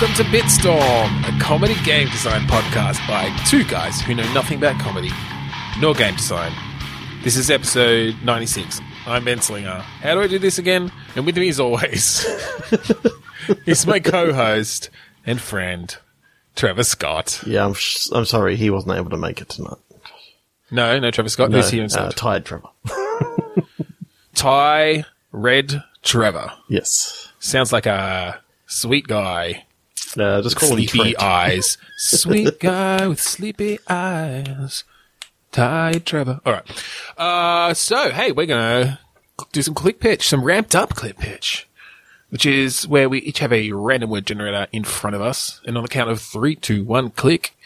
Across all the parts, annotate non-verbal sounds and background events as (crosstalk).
Welcome to Bitstorm, a comedy game design podcast by two guys who know nothing about comedy nor game design. This is episode 96. I'm Ben Slinger. How do I do this again? And with me, as always, (laughs) is my co host and friend, Trevor Scott. Yeah, I'm, sh- I'm sorry he wasn't able to make it tonight. No, no, Trevor Scott. Who's here uh, instead? tired Trevor. (laughs) Ty Red Trevor. yes. Sounds like a sweet guy. Uh, just call him sleepy eyes. (laughs) Sweet guy with sleepy eyes. Ty Trevor. All right. Uh, so, hey, we're going to do some click pitch, some ramped up click pitch, which is where we each have a random word generator in front of us. And on the count of three, two, one, click,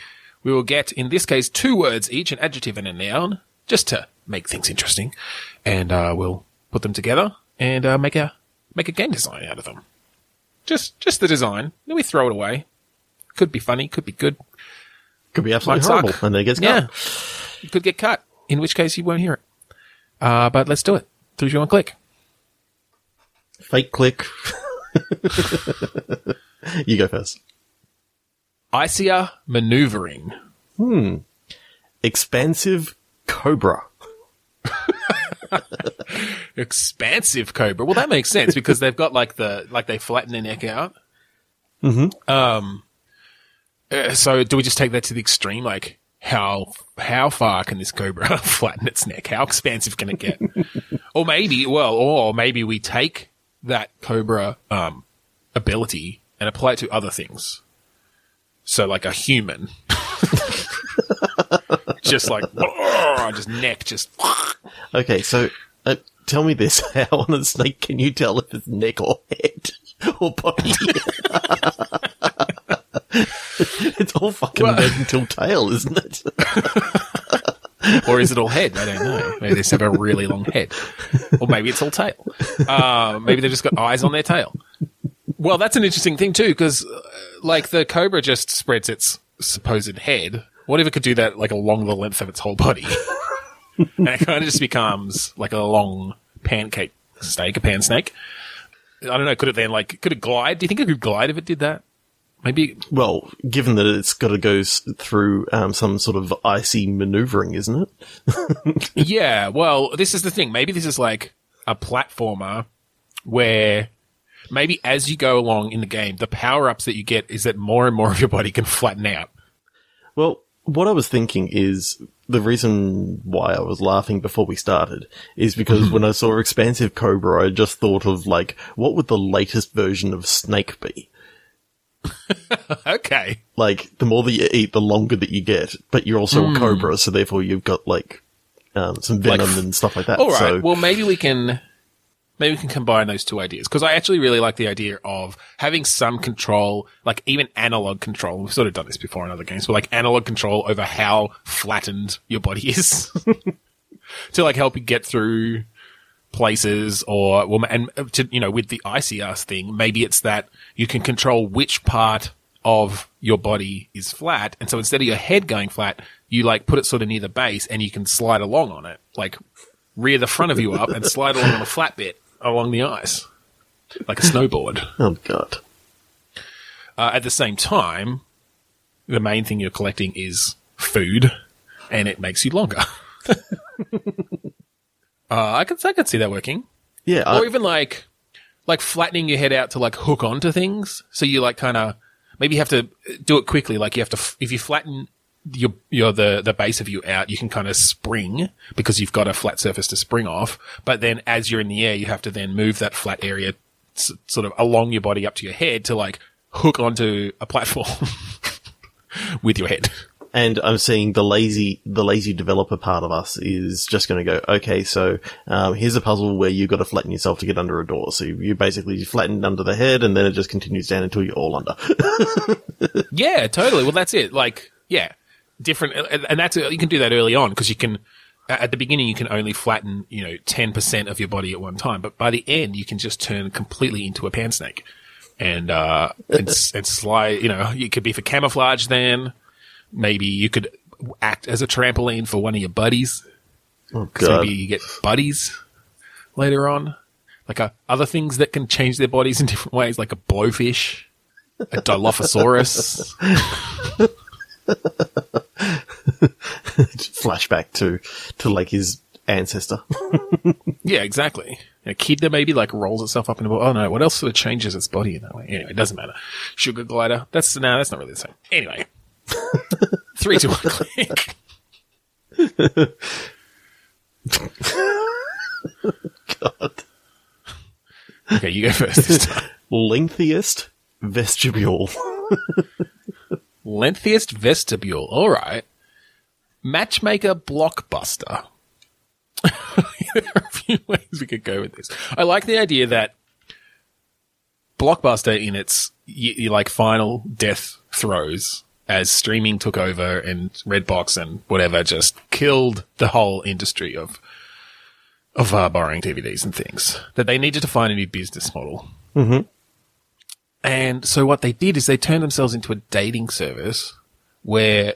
we will get, in this case, two words each, an adjective and a noun, just to make things interesting. And, uh, we'll put them together and, uh, make a, make a game design out of them. Just, just the design. Then we throw it away. Could be funny, could be good. Could be absolutely Might horrible. suck. And then it gets Yeah. cut. It could get cut, in which case you won't hear it. Uh, but let's do it. Three, two, one, click. Fake click. (laughs) you go first. Icier maneuvering. Hmm. Expansive Cobra. (laughs) (laughs) Expansive cobra. Well, that makes sense because they've got like the, like they flatten their neck out. Mm-hmm. Um, uh, so do we just take that to the extreme? Like how, how far can this cobra (laughs) flatten its neck? How expansive can it get? (laughs) or maybe, well, or maybe we take that cobra, um, ability and apply it to other things. So like a human. just like, just neck, just. Okay, so uh, tell me this. (laughs) How on a snake can you tell if it's neck or head or body? (laughs) it's all fucking Well- head until tail, isn't it? (laughs) or is it all head? I don't know. Maybe they just have a really long head, or maybe it's all tail. Uh, maybe they've just got eyes on their tail. Well, that's an interesting thing too, because uh, like the cobra just spreads its supposed head. What if it could do that like along the length of its whole body, (laughs) and it kind of just becomes like a long pancake steak, a pan snake? I don't know. Could it then like could it glide? Do you think it could glide if it did that? Maybe Well, given that it's got to go through um, some sort of icy maneuvering, isn't it? (laughs) Yeah, well, this is the thing. Maybe this is like a platformer where maybe as you go along in the game, the power ups that you get is that more and more of your body can flatten out. Well, what I was thinking is the reason why I was laughing before we started is because (laughs) when I saw Expansive Cobra, I just thought of like, what would the latest version of Snake be? (laughs) Okay. Like, the more that you eat, the longer that you get, but you're also a cobra, so therefore you've got like, um, some venom Like- and stuff like that. All right. So, Well, maybe we can maybe we can combine those two ideas. Because I actually really like the idea of having some control, like even analog control. We've sort of done this before in other games, but like analog control over how flattened your body is. (laughs) To like help you get through places or well, and uh, to you know with the ICRs thing, maybe it's that you can control which part of your body is flat, and so instead of your head going flat, you like put it sort of near the base, and you can slide along on it, like rear the front of you up and slide along on a flat bit along the ice, like a snowboard. (laughs) oh god. Uh, at the same time, the main thing you're collecting is food, and it makes you longer. (laughs) uh, I could I could see that working, Yeah, I, or even like like flattening your head out to like hook onto things. So you like kind of maybe you have to do it quickly. Like you have to f- if you flatten your your the the base of you out, you can kind of spring because you've got a flat surface to spring off. But then as you're in the air, you have to then move that flat area s- sort of along your body up to your head to like hook onto a platform (laughs) with your head. and I'm seeing the lazy, the lazy developer part of us is just going to go, okay, so, um, here's a puzzle where you've got to flatten yourself to get under a door. So you, you basically flattened under the head and then it just continues down until you're all under. (laughs) Yeah, totally. Well, that's it. Like, yeah, different, and- that's you can do that early on because you can. At the beginning, you can only flatten, you know, ten percent of your body at one time, but by the end, you can just turn completely into a pan snake, and uh, and, and slide. You know, you could be for camouflage. Then maybe you could act as a trampoline for one of your buddies. oh god. maybe you get buddies later on, like uh, other things that can change their bodies in different ways, like a blowfish. a Dilophosaurus. (laughs) (laughs) Flashback to to like his ancestor. (laughs) Yeah, exactly. A kid that maybe like rolls itself up in a ball. Oh no, what else sort of changes its body in that way? Anyway, it doesn't matter. Sugar glider. That's no, that's not really the same. Anyway, (laughs) three two, one, click. God. Okay, you go first this time. Lengthiest vestibule. Lengthiest vestibule. All right. Matchmaker blockbuster. there (laughs) are a few ways we could go with this. I like the idea that blockbuster in its y- y- like final death throes as streaming took over and Redbox and whatever just killed the whole industry of of uh, borrowing DVDs and things. That they needed to find a new business model. Mhm. And so what they did is they turned themselves into a dating service where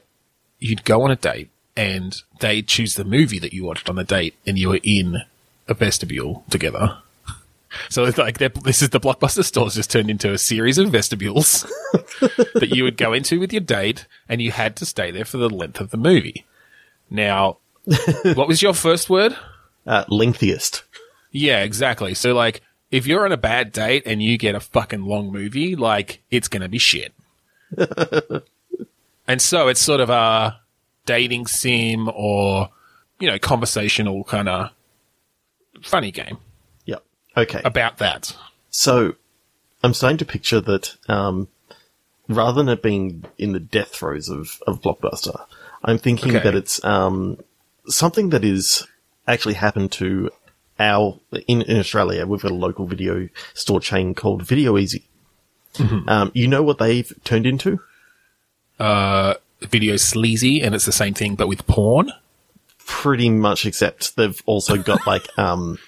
you'd go on a date and they'd choose the movie that you watched on the date and you were in a vestibule together. (laughs) So it's like this is the blockbuster stores just turned into a series of vestibules (laughs) that you would go into with your date and you had to stay there for the length of the movie. Now, (laughs) what was your first word? Uh, lengthiest. Yeah, exactly. So like, if you're on a bad date and you get a fucking long movie, like, it's gonna be shit. (laughs) and so it's sort of a dating sim or, you know, conversational kind of funny game Yep. Okay. about that. So I'm starting to picture that um, rather than it being in the death throes of, of Blockbuster, I'm thinking Okay. that it's um, something that is actually happened to our in, in Australia. We've got a local video store chain called Video Easy. Um, you know what they've turned into? Uh, video sleazy and it's the same thing, but with porn. Pretty much, except they've also got (laughs) like um,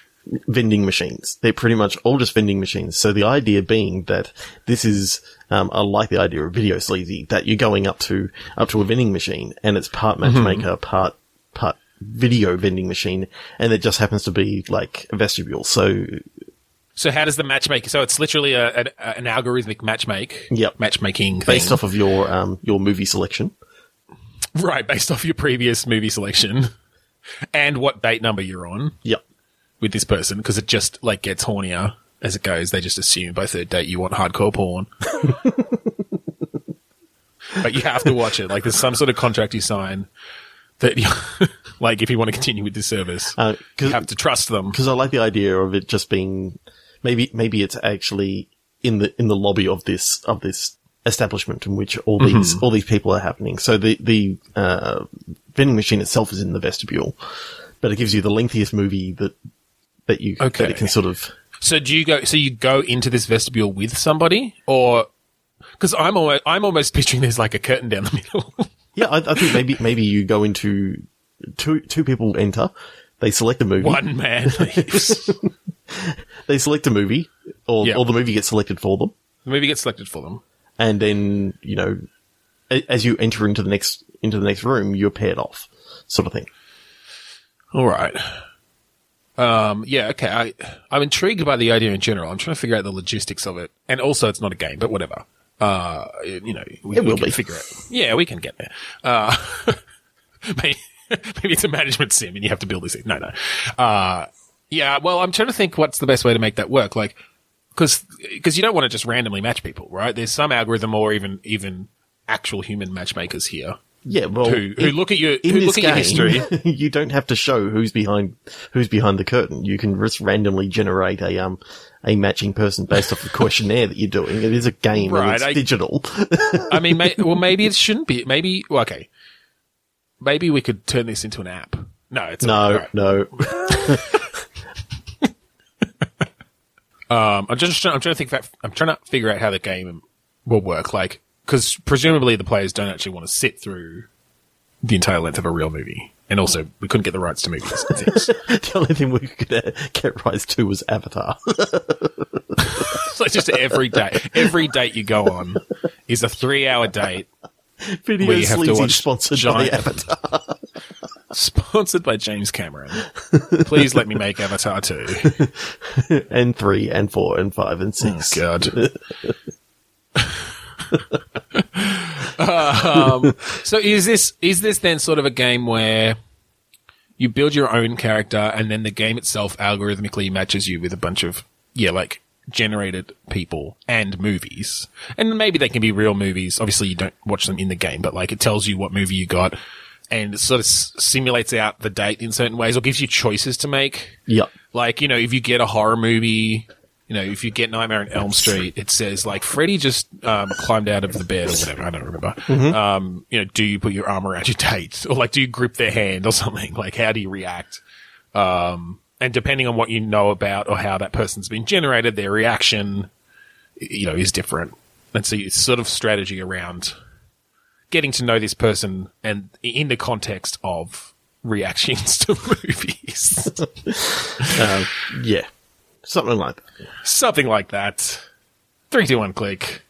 vending machines. They're pretty much all just vending machines. So the idea being that this is, um, I like the idea of video sleazy that you're going up to up to a vending machine and it's part matchmaker, part part video vending machine, and it just happens to be like a vestibule. So So how does the matchmaker? So it's literally a, an, an algorithmic matchmake. Yep. Matchmaking based thing. off of your um, your movie selection, right, based off your previous movie selection and what date number you're on. yep, with this person because it just like gets hornier as it goes. They just assume by third date you want hardcore porn. (laughs) but you have to watch it. Like there's some sort of contract you sign that you, (laughs) like if you want to continue with this service, Uh, you have to trust them. because I like the idea of it just being maybe maybe it's actually in the in the lobby of this of this establishment in which all these all these people are happening. So the the uh, vending machine itself is in the vestibule, but it gives you the lengthiest movie that that you Okay. that it can sort of So do you go? So you go into this vestibule with somebody, or because I'm almost I'm (laughs) almost picturing there's like a curtain down the middle. Yeah. I, I think maybe maybe you go into two two people enter. They select a movie. One man leaves. (laughs) They select a movie, or Yeah. or the movie gets selected for them. the movie gets selected for them. and then you know a- as you enter into the next into the next room you're paired off sort of thing All right. Um, yeah, okay. I, I'm intrigued by the idea in general. I'm trying to figure out the logistics of it. And also it's not a game, but whatever. Uh, you know, we, It we will can be. figure it. Yeah, we can get there. Uh, (laughs) maybe, maybe it's a management sim and you have to build this thing. No, no. Uh, yeah, well, I'm trying to think what's the best way to make that work. Like, cause, cause you don't want to just randomly match people, right? There's some algorithm or even, even actual human matchmakers here yeah well who, who look at your, in who this look at your game, history. (laughs) you don't have to show who's behind who's behind the curtain you can just randomly generate a um a matching person based off the questionnaire that you're doing it is a game Right, it's I- digital I mean, may, (laughs) well, maybe it shouldn't be. Maybe, well, okay. Maybe we could turn this into an app. No, it's no alright. no (laughs) Um, I'm just trying, I'm trying to think. That, I'm trying to figure out how the game will work. Like, because presumably the players don't actually want to sit through the entire length of a real movie, and also we couldn't get the rights to movies (laughs) the only thing we could uh, get rights to was avatar (laughs) so it's just date, every date you go on is a three-hour date video Where you have to watch sponsored giant- by avatar (laughs) sponsored by James Cameron. Please let me make Avatar 2. and three and four and five and Oh, six God. Um, so is this is this then sort of a game where you build your own character and then the game itself algorithmically matches you with a bunch of yeah like generated people and movies? And maybe they can be real movies. Obviously you don't watch them in the game but like it tells you what movie you got and it sort of s- simulates out the date in certain ways or gives you choices to make. Yep. like, you know, if you get a horror movie, you know, if you get Nightmare on Elm Street, it says like Freddy just um, climbed out of the bed or whatever. I don't remember. Um, you know, do you put your arm around your date or like do you grip their hand or something? Like, how do you react? Um, and depending on what you know about or how that person's been generated, their reaction, you know, is different. And so it's sort of strategy around getting to know this person and in the context of reactions (laughs) to movies. (laughs) Uh, yeah. Something like that. Something like that. Three, two, one, click.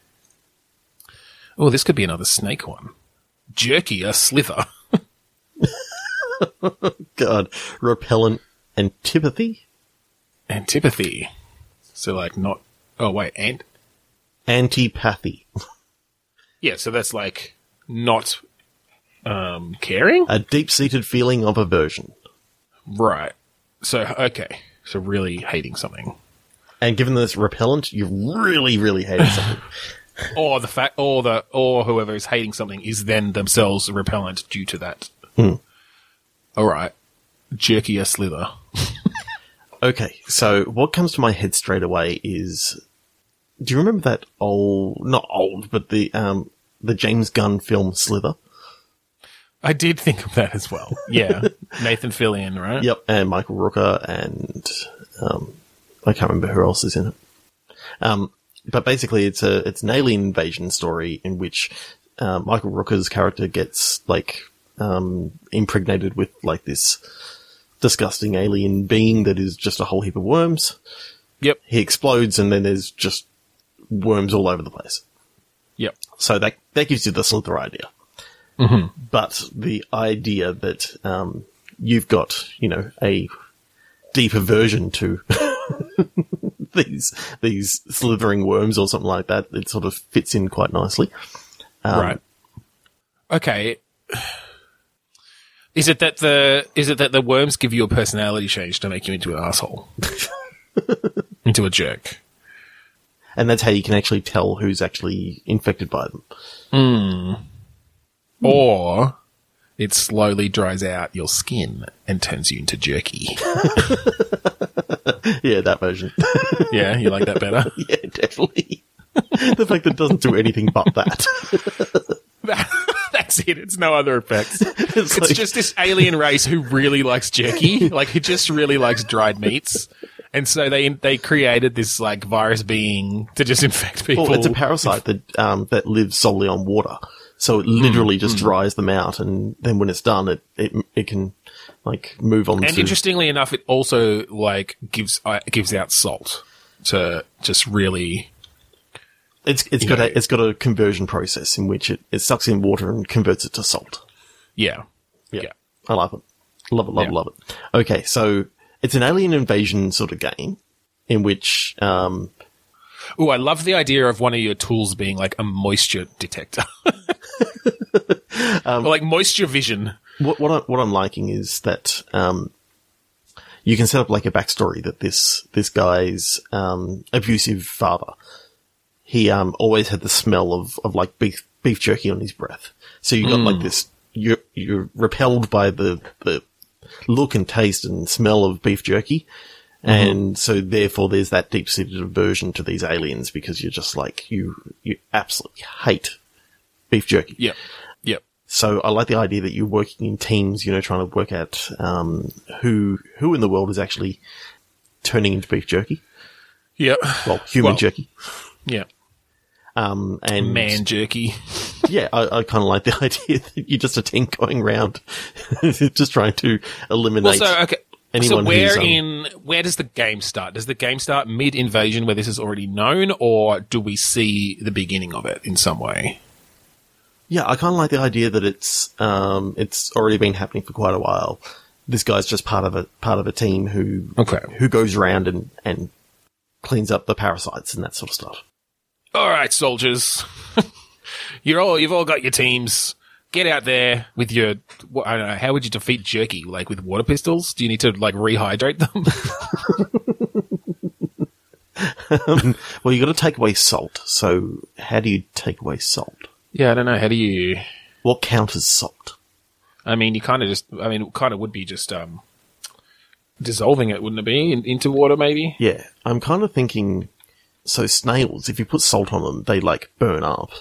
Oh, this could be another snake one. Jerky, a slither. (laughs) God. Repellent antipathy? Antipathy. So, like, not. Oh, wait, ant. Antipathy. Yeah, so that's like not um caring? A deep seated feeling of aversion. Right. So, okay. So, really hating something. And given that it's repellent, you're really, really hate something. (laughs) Or the fact, or the, or whoever is hating something is then themselves repellent due to that. All right. Jerky, a slither. Okay, so what comes to my head straight away is, do you remember that old, not old, but the um the James Gunn film Slither? I did think of that as well. (laughs) Yeah. Nathan Fillion, right? Yep, and Michael Rooker and um I can't remember who else is in it. Um, but basically, it's a it's an alien invasion story in which uh, Michael Rooker's character gets like um impregnated with like this disgusting alien being that is just a whole heap of worms. Yep. he explodes and then there's just worms all over the place. Yep. So that that gives you the Slither idea. But the idea that um, you've got, you know, a deep aversion to (laughs) these these slithering worms or something like that, it sort of fits in quite nicely. Um, right. Okay. Is it that the is it that the worms give you a personality change to make you into an asshole, (laughs) into a jerk? And that's how you can actually tell who's actually infected by them. Or it slowly dries out your skin and turns you into jerky. (laughs) Yeah, that version. (laughs) yeah, you like that better? (laughs) yeah, definitely. the fact that it doesn't do anything but that. That's it. It's no other effects. It's, It's like- just this alien race who really likes jerky. Like, who just really likes dried meats. And so they they created this like virus being to just infect people. Well, it's a parasite that um, that lives solely on water, so it literally Hmm, just dries them out, and then when it's done, it it, it can like move on and to. interestingly enough, it also like gives uh, gives out salt to just really. it's it's got know- a it's got a conversion process in which it, it sucks in water and converts it to salt. Yeah. Yeah, Yeah. I love it, love it, love Yeah. it, love it. Okay, so it's an alien invasion sort of game in which um, Oh, I love the idea of one of your tools being like a moisture detector, (laughs) Um, or like moisture vision. what what, I, what I'm liking is that um, you can set up like a backstory that this this guy's um, abusive father he um, always had the smell of, of like beef beef jerky on his breath. So you got like this you're you're repelled by the the look and taste and smell of beef jerky. And so therefore there's that deep seated aversion to these aliens because you're just like you you absolutely hate beef jerky. Yep. Yep. So I like the idea that you're working in teams, you know, trying to work out um, who who in the world is actually turning into beef jerky. Yep. Well, human Well, jerky. Yep. Um, and Man jerky. (laughs) yeah, I, I kind of like the (laughs) idea that you're just a team going around, (laughs) just trying to Well, eliminate. so okay. Anyone so where um, in where does the game start? Does the game start mid invasion where this is already known, or do we see the beginning of it in some way? yeah, I kind of like the idea that it's um, it's already been happening for quite a while. This guy's just part of a part of a team who Okay. who goes around and and cleans up the parasites and that sort of stuff. All right, soldiers. (laughs) You're all you've all got your teams. Get out there with your. What, I don't know. How would you defeat jerky? Like with water pistols? Do you need to like rehydrate them? (laughs) Well, you got to take away salt. So, how do you take away salt? yeah, I don't know. How do you? What counters salt? I mean, you kind of just. I mean, it kind of would be just um dissolving it, wouldn't it be, in, into water? Maybe. Yeah, I'm kind of thinking. So snails, if you put salt on them, they like burn up.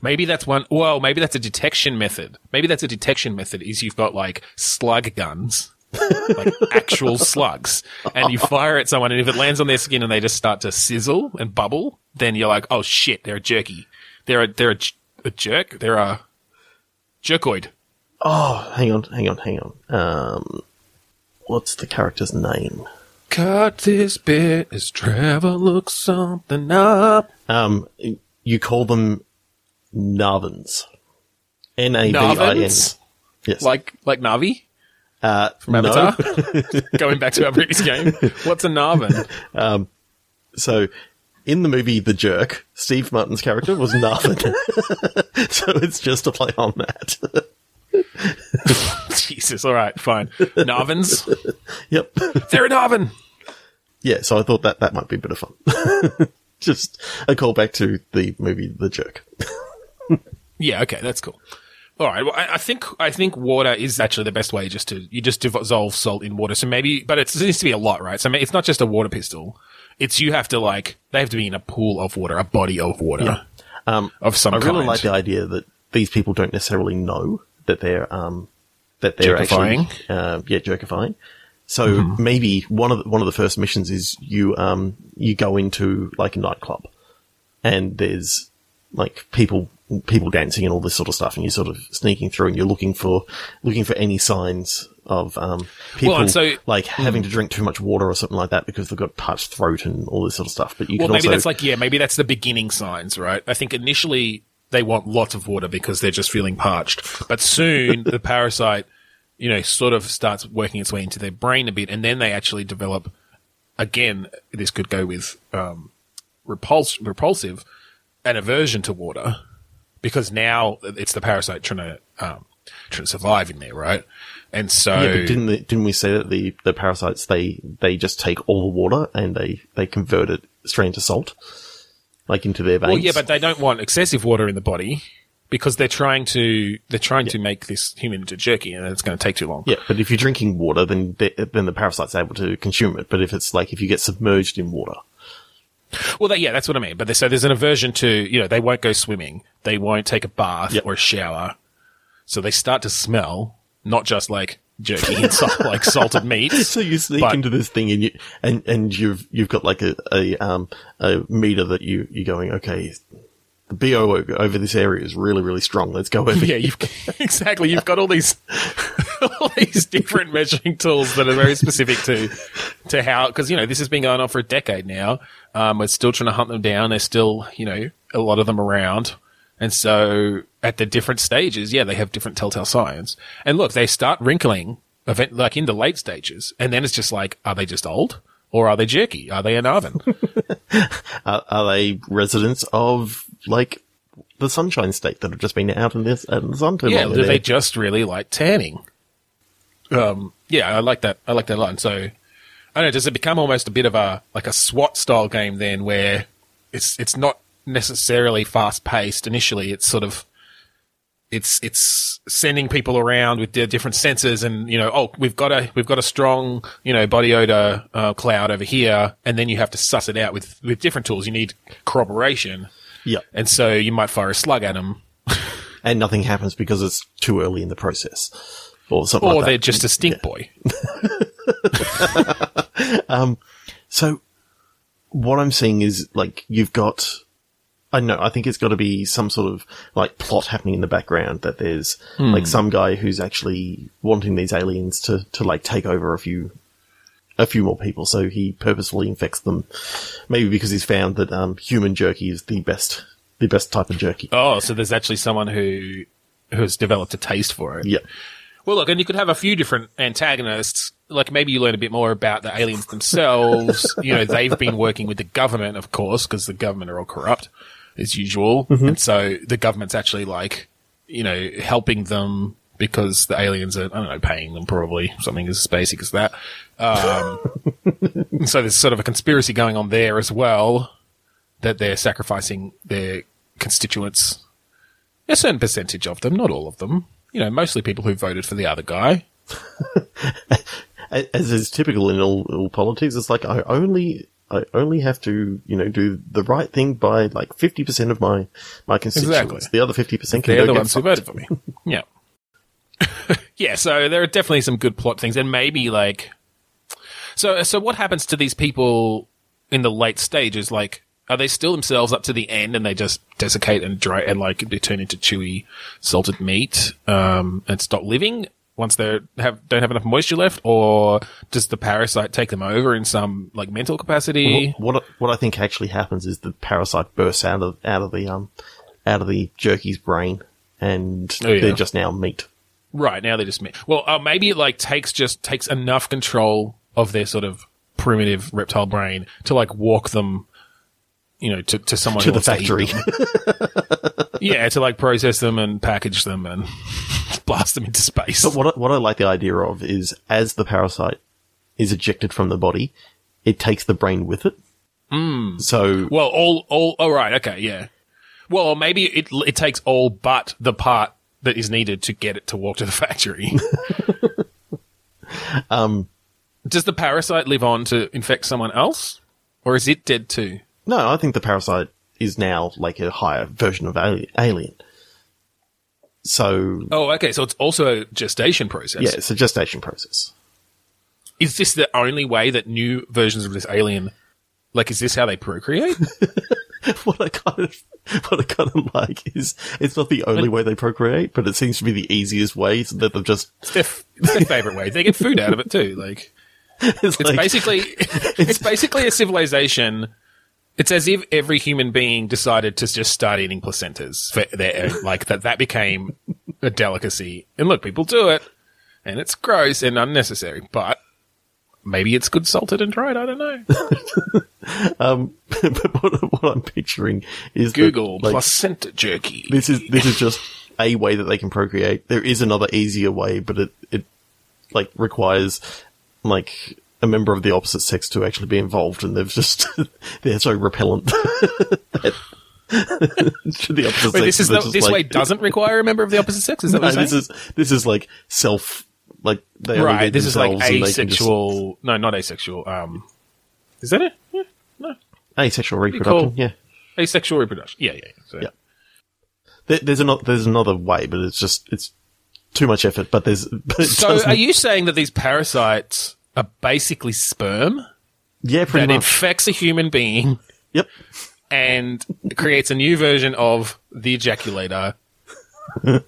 Maybe that's one. Well, maybe that's a detection method. Maybe that's a detection method. Is you've got like slug guns, like actual (laughs) slugs, and you fire at someone, and if it lands on their skin and they just start to sizzle and bubble, then you're like, oh shit, they're a jerky. They're a they're a, a jerk. They're a jerkoid. Oh, hang on, hang on, hang on. Um, what's the character's name? Cut this bit as Trevor looks something up. Um, you call them Navins. N A V I N. Yes. Like like Navi uh, from Avatar. (laughs) Going back to our previous game, what's a Navin? So, in the movie The Jerk, Steve Martin's character was Navin. (laughs) so it's just a play on that. (laughs) Jesus, all right, fine. Navins? yep. they're a Navin. Yeah, so I thought that that might be a bit of fun. just a callback to the movie The Jerk. Yeah, okay, that's cool. All right. Well, I, I think I think water is actually the best way. Just to you just dissolve salt in water. So maybe, but it's, it needs to be a lot, right? So it's not just a water pistol. It's you have to like they have to be in a pool of water, a body of water Um, of some I really kind. like the idea that these people don't necessarily know that they're um, that they're actually uh, yeah jerkifying. So maybe one of the, one of the first missions is you um you go into like a nightclub, and there's like people people dancing and all this sort of stuff, and you're sort of sneaking through and you're looking for looking for any signs of um people and so- like having to drink too much water or something like that because they've got parched throat and all this sort of stuff. But you Well, maybe also that's like yeah, maybe that's the beginning signs, right? I think initially they want lots of water because they're just feeling parched, but soon the parasite, you know, sort of starts working its way into their brain a bit, and then they actually develop. Again, this could go with um, repulse, repulsive, an aversion to water, because now it's the parasite trying to um, trying to survive in there, right? And so Yeah, but didn't they, didn't we say that the, the parasites they they just take all the water and they they convert it straight into salt, like into their veins? Well, yeah, but they don't want excessive water in the body because they're trying to they're trying to make this human into jerky, and it's going to take too long. yeah, but if you're drinking water, then then the parasite's able to consume it. But if it's like if you get submerged in water, Well, that, yeah, that's what I mean. But there's, so there's an aversion to you know they won't go swimming, they won't take a bath Yep. or a shower, so they start to smell not just like jerky and salt, (laughs) like salted meat. (laughs) so you sneak But- into this thing and you and and you've you've got like a a um a meter that you you're going okay. The BO over, this area is really, really strong. Let's go over (laughs) Yeah, you've exactly. You've got all these all these different measuring tools that are very specific to to how because you know this has been going on for a decade now. Um, we're still trying to hunt them down. There's still you know a lot of them around, and so at the different stages, yeah, they have different telltale signs. And look, they start wrinkling event like in the late stages, and then it's just like, are they just old? Or are they jerky? Are they an oven? (laughs) Are, are they residents of like the Sunshine State that have just been out in this out in the sun too yeah, do they just really like tanning? Um, yeah, I like that. I like that line. so, I don't know. Does it become almost a bit of a like a SWAT style game then, where it's it's not necessarily fast paced initially? It's sort of it's it's sending people around with their different sensors, and you know, oh, we've got a we've got a strong you know body odor uh, cloud over here, and then you have to suss it out with with different tools. You need corroboration, yeah, and so you might fire a slug at them, (laughs) and nothing happens because it's too early in the process, or something. or like they're just a stink boy. (laughs) (laughs) So, what I'm seeing is like you've got. I know. I think it's got to be some sort of like plot happening in the background that there's like some guy who's actually wanting these aliens to to like take over a few a few more people. So he purposefully infects them, maybe because he's found that um, human jerky is the best the best type of jerky. Oh, so there's actually someone who who has developed a taste for it. Yeah. Well, look, and you could have a few different antagonists. Like maybe you learn a bit more about the aliens themselves. (laughs) you know, they've been working with the government, of course, because the government are all corrupt. as usual. And so the government's actually like, you know, helping them because the aliens are, I don't know, paying them probably something as basic as that. Um, (laughs) so there's sort of a conspiracy going on there as well that they're sacrificing their constituents, a certain percentage of them, not all of them. You know, mostly people who voted for the other guy. (laughs) As is typical in all, all politics, it's like I only I only have to you know do the right thing by like fifty percent of my my constituents. Exactly. The other fifty percent can They're go the ones who voted for me. (laughs) yeah. (laughs) yeah, so there are definitely some good plot things and maybe like so so what happens to these people in the late stages like are they still themselves up to the end and they just desiccate and dry and like they turn into chewy salted meat um and stop living once they have don't have enough moisture left or does the parasite take them over in some like mental capacity What what I- what I think actually happens is the parasite bursts out of out of the um out of the jerky's brain, and Oh, yeah. they're just now meat. Right now they're just meet. Well, uh, maybe it like takes just takes enough control of their sort of primitive reptile brain to like walk them, you know, to, to someone To the to factory. them. (laughs) yeah, to like process them and package them and (laughs) blast them into space. But what I, what I like the idea of is as the parasite is ejected from the body, it takes the brain with it. Mm. So Well, all all all right, okay, yeah. Well, maybe it it takes all but the part that is needed to get it to walk to the (laughs) factory. um, Does the parasite live on to infect someone else, or is it dead too? No, I think the parasite is now like a higher version of alien. So Oh, okay. So it's also a gestation process. yeah, it's a gestation process. Is this the only way that new versions of this alien, like, is this how they procreate? (laughs) what I kind of what I kind of like is it's not the only way they procreate, but it seems to be the easiest way so that they've just It's their, f- it's their favorite way. They get food out of it too. Like, (laughs) it's, it's like, basically, (laughs) it's basically a civilization. It's as if every human being decided to just start eating placentas. For their, like that, that became a delicacy. And look, people do it, and it's gross and unnecessary. But maybe it's good salted and dried. I don't know. (laughs) um, (laughs) but what, what I'm picturing is that, Google like, placenta jerky. this is this is just a way that they can procreate. There is another easier way, but it it like requires like a member of the opposite sex to actually be involved, and they've just (laughs) they're so repellent. (laughs) that (laughs) the opposite Wait, sex this is the, this like- way doesn't require a member of the opposite sex. Is that No, what you're this saying? is this is like self like they only right. This is like themselves and they can just- asexual. No, not asexual. Um, is that it? Yeah, no, asexual reproduction. call- Yeah, asexual reproduction. Yeah, yeah. yeah. So, Yeah. there, there's another there's another way, but it's just it's too much effort. But there's but it So, doesn't- are you saying that these parasites are basically sperm yeah pretty that much infects a human being yep and creates a new version of the ejaculator, (laughs)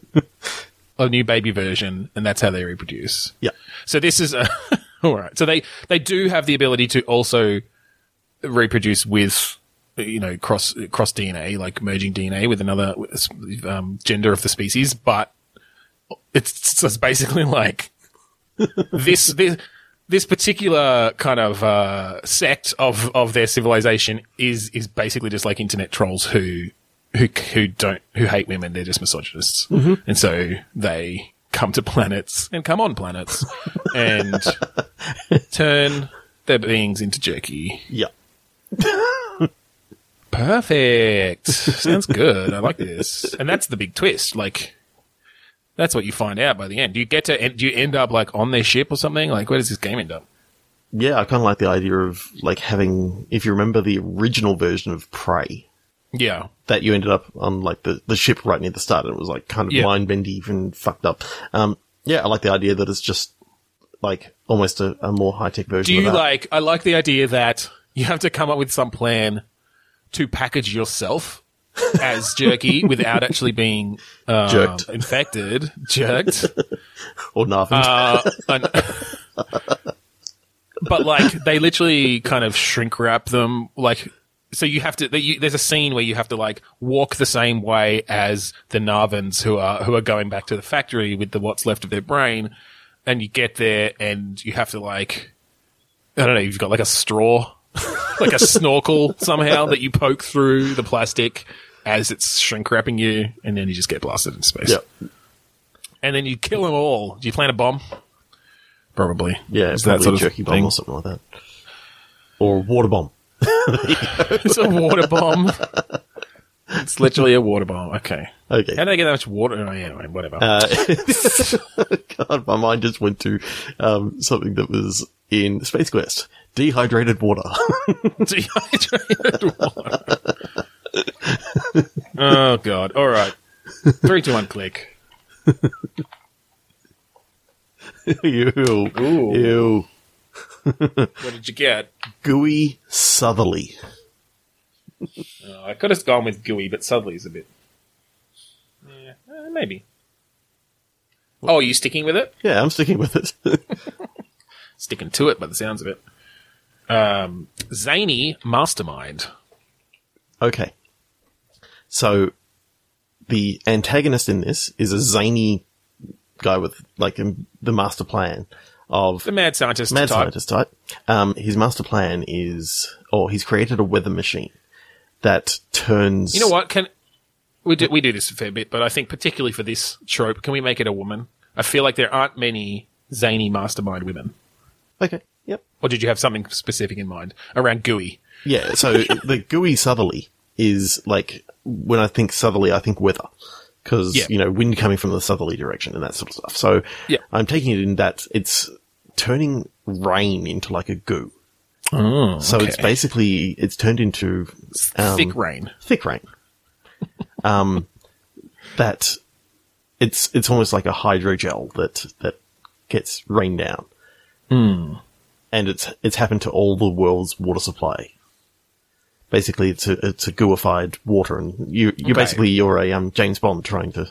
a new baby version, and that's how they reproduce? yeah So this is a (laughs) all right. So they they do have the ability to also reproduce with you know cross cross DNA, like merging DNA with another um, gender of the species, but it's, it's basically like (laughs) this this this particular kind of uh, sect of of their civilization is is basically just like internet trolls who who who don't who hate women. They're just misogynists, and so they come to planets and come on planets (laughs) and turn their beings into jerky. yeah. (laughs) Perfect. Sounds good. I like this. And that's the big twist. Like, that's what you find out by the end. Do you get to, do you end up like on their ship or something? Like, where does this game end up? Yeah, I kind of like the idea of like having, if you remember the original version of Prey, Yeah. that you ended up on like the, the ship right near the start and it was like kind of Yeah. mind bendy and fucked up. Um, yeah, I like the idea that it's just like almost a, a more high tech version Do of you like, I like the idea that you have to come up with some plan to package yourself as jerky without actually being uh, Jerked. infected, jerked. (laughs) or Navin. Uh, (laughs) but like they literally kind of shrink wrap them like so you have to you, there's a scene where you have to like walk the same way as the Navins who are who are going back to the factory with the what's left of their brain and you get there and you have to like I don't know you've got like a straw (laughs) like a snorkel somehow that you poke through the plastic as it's shrink wrapping you, and then you just get blasted into space. Yep. And then you kill them all. Do you plant a bomb? Probably. Yeah, Is probably that sort a of jerky bomb thing? or something like that. Or a water bomb. (laughs) It's a water bomb. it's literally a water bomb. Okay. Okay. How do they get that much water? Oh, yeah, whatever. Uh, (laughs) God, my mind just went to um, something that was in Space Quest. Dehydrated water. (laughs) Dehydrated water. (laughs) oh, God. All right. Three, two, one, click. (laughs) Ew. Ooh. Ew. (laughs) What did you get? Gooey Southerly. Oh, I could have gone with gooey, but Sudley's a bit. Yeah, uh, maybe. Oh, are you sticking with it? Yeah, I'm sticking with it. Sticking to it by the sounds of it. Um, Zany Mastermind. okay. So, the antagonist in this is a zany guy with, like, the master plan of The mad scientist mad type. scientist type. Um, his master plan is, or he's created a weather machine that turns. You know what? Can we do we do this a fair bit, but I think particularly for this trope, can we make it a woman? I feel like there aren't many zany mastermind women. Okay. Yep. Or did you have something specific in mind around gooey? Yeah. So (laughs) the gooey southerly is like when I think southerly, I think weather because Yeah. you know wind coming from the southerly direction and that sort of stuff. So Yeah. I'm taking it in that it's turning rain into like a goo. Oh, So it's basically it's turned into um, thick rain. thick rain. (laughs) um, that it's it's almost like a hydrogel that that gets rained down, and it's it's happened to all the world's water supply. Basically, it's a it's a gooified water, and you you Okay. basically you're a um, James Bond trying to,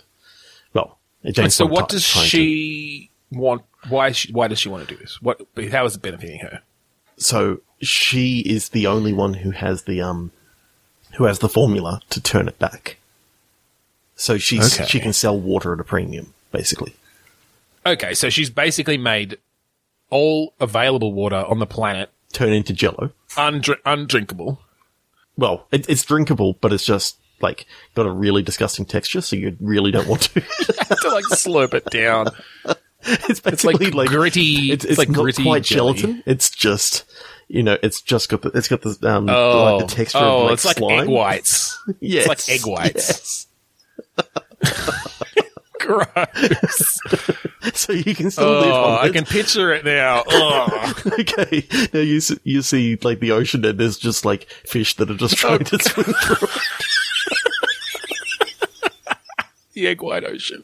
well, a James Bond. So Bond what does trying to- she want? Why? She, why does she want to do this? What? How is it benefiting her? so she is the only one who has the um who has the formula to turn it back. So she's Okay. she can sell water at a premium, basically. Okay, so she's basically made all available water on the planet Turn into jello. undr- undrinkable. Well, it, it's drinkable, but it's just like got a really disgusting texture, so you really don't want to. (laughs) to like slurp it down. (laughs) it's It's like basically like, gritty. It's, It's, it's like not gritty quite jelly. gelatin. It's just you know, it's just got the it's got the um Oh, like the texture oh, of like it's like egg whites. (laughs) Yes, like egg whites. yes. Gross. (laughs) So you can still live Oh, on I can picture it now. (laughs) Oh. Okay, now you see, you see like the ocean and there's just like fish that are just oh, trying to swim through. (laughs) the egg white ocean.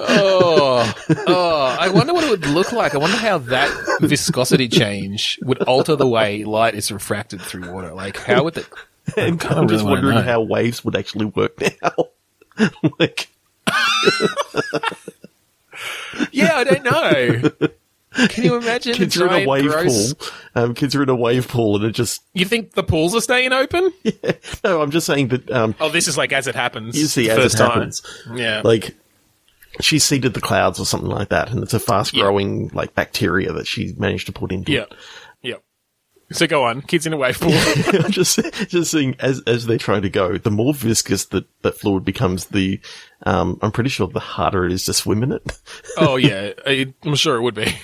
Oh, oh! I wonder what it would look like. I wonder how that viscosity change would alter the way light is refracted through water. Like, how would it? Kinda I'm just really wondering how waves would actually work now. like, (laughs) Yeah, I don't know. Can you imagine? kids are in a wave gross- pool. Um, kids are in a wave pool, and it just You think the pools are staying open? (laughs) Yeah. no. I'm just saying that um, Oh, this is like as it happens. you see the as first it time. happens. Yeah. Like she seeded the clouds or something like that, and it's a fast growing like bacteria that she managed to put into yeah. it. Yeah. So go on. Kids in a wave pool. (laughs) I'm just just seeing as as they try to go, the more viscous that that fluid becomes, the um, I'm pretty sure the harder it is to swim in it. oh (laughs) yeah, I- I'm sure it would be.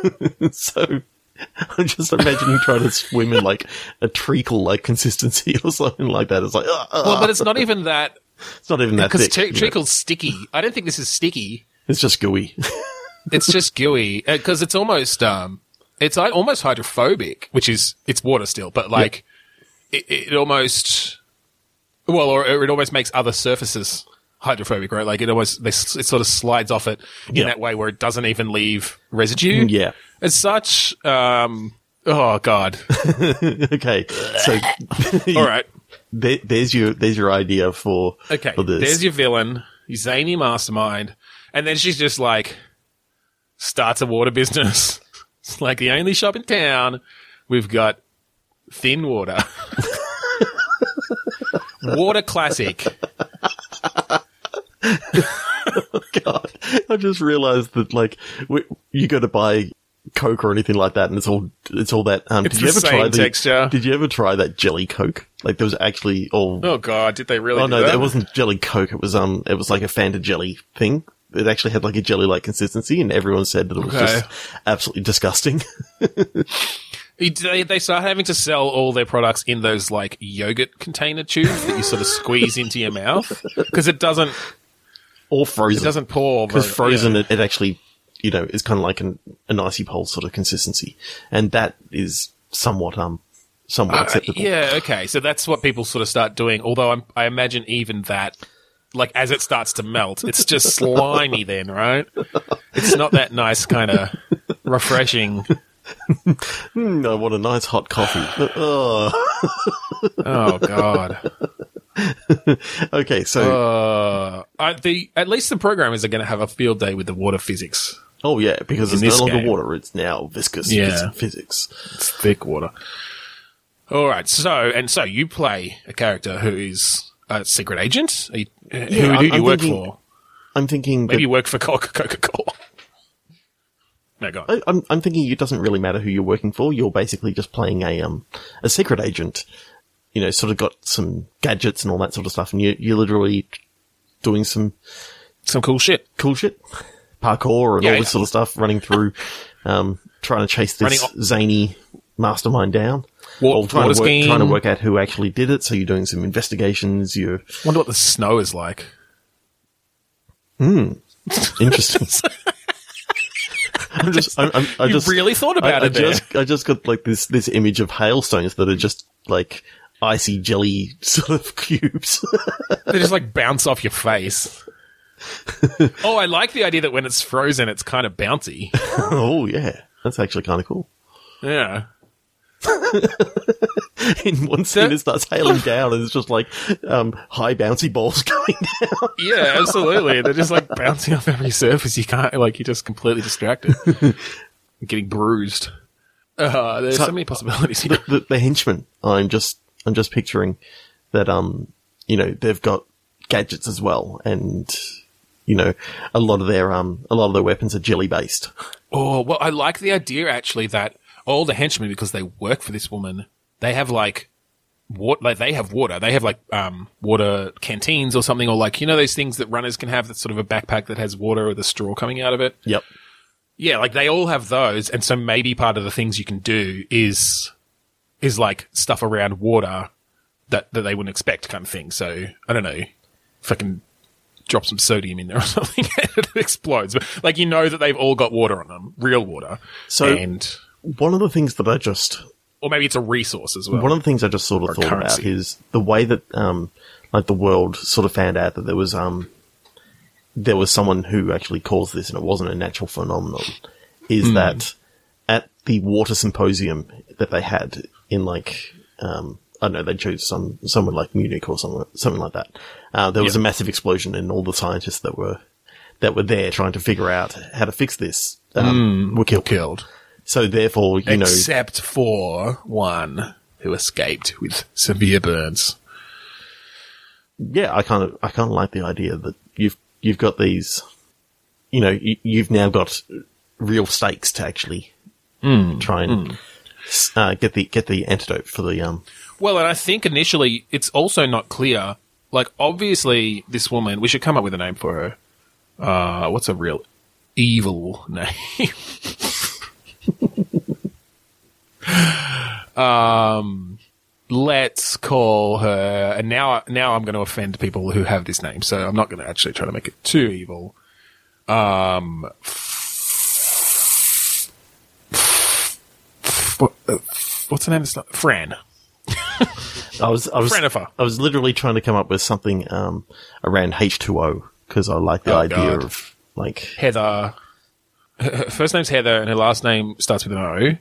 (laughs) so I'm just imagining trying to swim in like a treacle like consistency or something like that. It's like, uh, uh, Well, but it's not even that it's not even that because tre- you know. treacle's sticky. I don't think this is sticky. It's just gooey. It's just gooey because it's almost um, it's almost hydrophobic, which is it's water still, but like it, it almost well, or it almost makes other surfaces hydrophobic, right? Like it almost they, it sort of slides off it in that way where it doesn't even leave residue. yeah. As such, um, oh god, (laughs) okay. So (laughs) all right, there, there's your there's your idea for okay. for. There's your villain, your zany mastermind, and then she's just like starts a water business. (laughs) It's like the only shop in town. We've got thin water, (laughs) water classic. (laughs) Oh God, I just realized that like w- you go to buy Coke or anything like that, and it's all it's all that. Um, It's did you ever try the texture. Did you ever try that jelly Coke? Like there was actually all. Oh god, did they really? Oh no, that? it wasn't jelly Coke. It was um, it was like a Fanta jelly thing. It actually had like a jelly like consistency, and everyone said that it was Okay. just absolutely disgusting. (laughs) They, they start having to sell all their products in those like yogurt container tubes that you sort of squeeze into your mouth because it doesn't or it frozen. doesn't pour because frozen yeah. it, it actually you know is kind of like an, an icy pole sort of consistency and that is somewhat um somewhat Uh, acceptable yeah, okay. So that's what people sort of start doing. Although I'm, I imagine even that, like as it starts to melt, it's just slimy. Then, right? It's not that nice kind of refreshing. Mm, I want a nice hot coffee oh. Oh god. okay so Uh, I, the at least the programmers are going to have a field day with the water physics. oh yeah because it's no longer game. water it's now viscous Yeah. phys- physics It's thick water. All right. So and so you play a character who is a secret agent. Are you, who I'm- do you I'm work thinking- for? i'm thinking Maybe you work for Coca Cola. (laughs) No, go on. I, I'm, I'm thinking it doesn't really matter who you're working for you're basically just playing a um a secret agent you know sort of got some gadgets and all that sort of stuff and you, you're literally doing some Some cool shit. cool shit, parkour and Yeah, all yeah. this sort of stuff, running through, um, trying to chase this Running zany mastermind down. Or trying to, work, trying to work out who actually did it. So you're doing some investigations. You're Wonder what the snow is like. Hmm. interesting. (laughs) (laughs) I'm just, I'm, I'm, I You just really thought about I, I it there. just, I just got like this, this image of hailstones that are just like icy jelly (laughs) sort of cubes. They just like bounce off your face. oh, I like the idea that when it's frozen, it's kind of bouncy. oh yeah, that's actually kind of cool. Yeah. (laughs) In one scene, That- it starts hailing down, and it's just like um, high bouncy balls (laughs) going down. Yeah, absolutely. They're just like bouncing off every surface. You can't, like, you're just completely distracted. (laughs) Getting bruised. Uh, there's so, So- many possibilities here. the, the, the henchmen. I'm just I'm just picturing that um you know they've got gadgets as well, and you know a lot of their um a lot of their weapons are jelly based. Oh, well, I like the idea actually that all the henchmen, because they work for this woman, they have like, water, like they have water. They have like, um, water canteens or something, or like, you know, those things that runners can have that's sort of a backpack that has water with a straw coming out of it. Yep. Yeah, like they all have those, and so maybe part of the things you can do is is like stuff around water that that they wouldn't expect, kind of thing. So I don't know can drop some sodium in there or (laughs) something, and it explodes. But like you know that they've all got water on them, real water. So- and One of the things that I just or maybe it's a resource as well. one of the things I just sort Or of thought currency. about is the way that um like the world sort of found out that there was um there was someone who actually caused this and it wasn't a natural phenomenon is that at the water symposium that they had in like um I don't know, they chose some somewhere like Munich or somewhere something like that. Uh, there was Yeah. a massive explosion and all the scientists that were that were there trying to figure out how to fix this um, were killed. killed, So therefore, you know, except for one who escaped with severe burns. yeah, I kind of, I kind of like the idea that you've, you've got these, you know, you, you've now got real stakes to actually try and s uh, get the, get the antidote for the, um, Well, and I think initially it's also not clear. Like, obviously, this woman, we should come up with a name for her. Uh, what's a real evil (laughs) name? Um, let's call her, and now, now I'm going to offend people who have this name, so I'm not going to actually try to make it too evil. Um, what, uh, what's the name of this? Fran. (laughs) I was, I was, Frenifer. I was literally trying to come up with something, um, around H2O because I like the Oh, idea God. of like, Heather. Her her first name's Heather, and her last name starts with an O.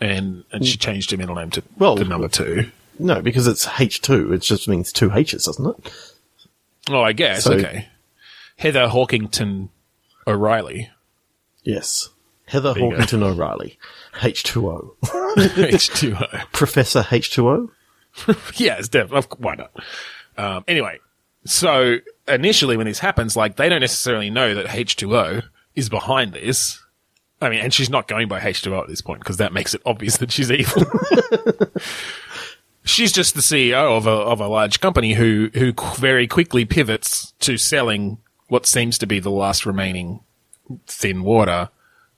And and she changed her middle name to Well- the number two. no, because it's H2, it just means two H's, doesn't it? Oh, I guess So- okay. Heather Hawkington O'Reilly. Yes. Heather. Hawkington O'Reilly. H2O. H two O. (laughs) (laughs) Professor H2O? (laughs) Yeah, it's definitely. Why not? Um, anyway, so initially when this happens, like they don't necessarily know that H two O is behind this, I mean, and she's not going by H2O at this point because that makes it obvious that she's evil. (laughs) she's just the CEO of a of a large company who who very quickly pivots to selling what seems to be the last remaining thin water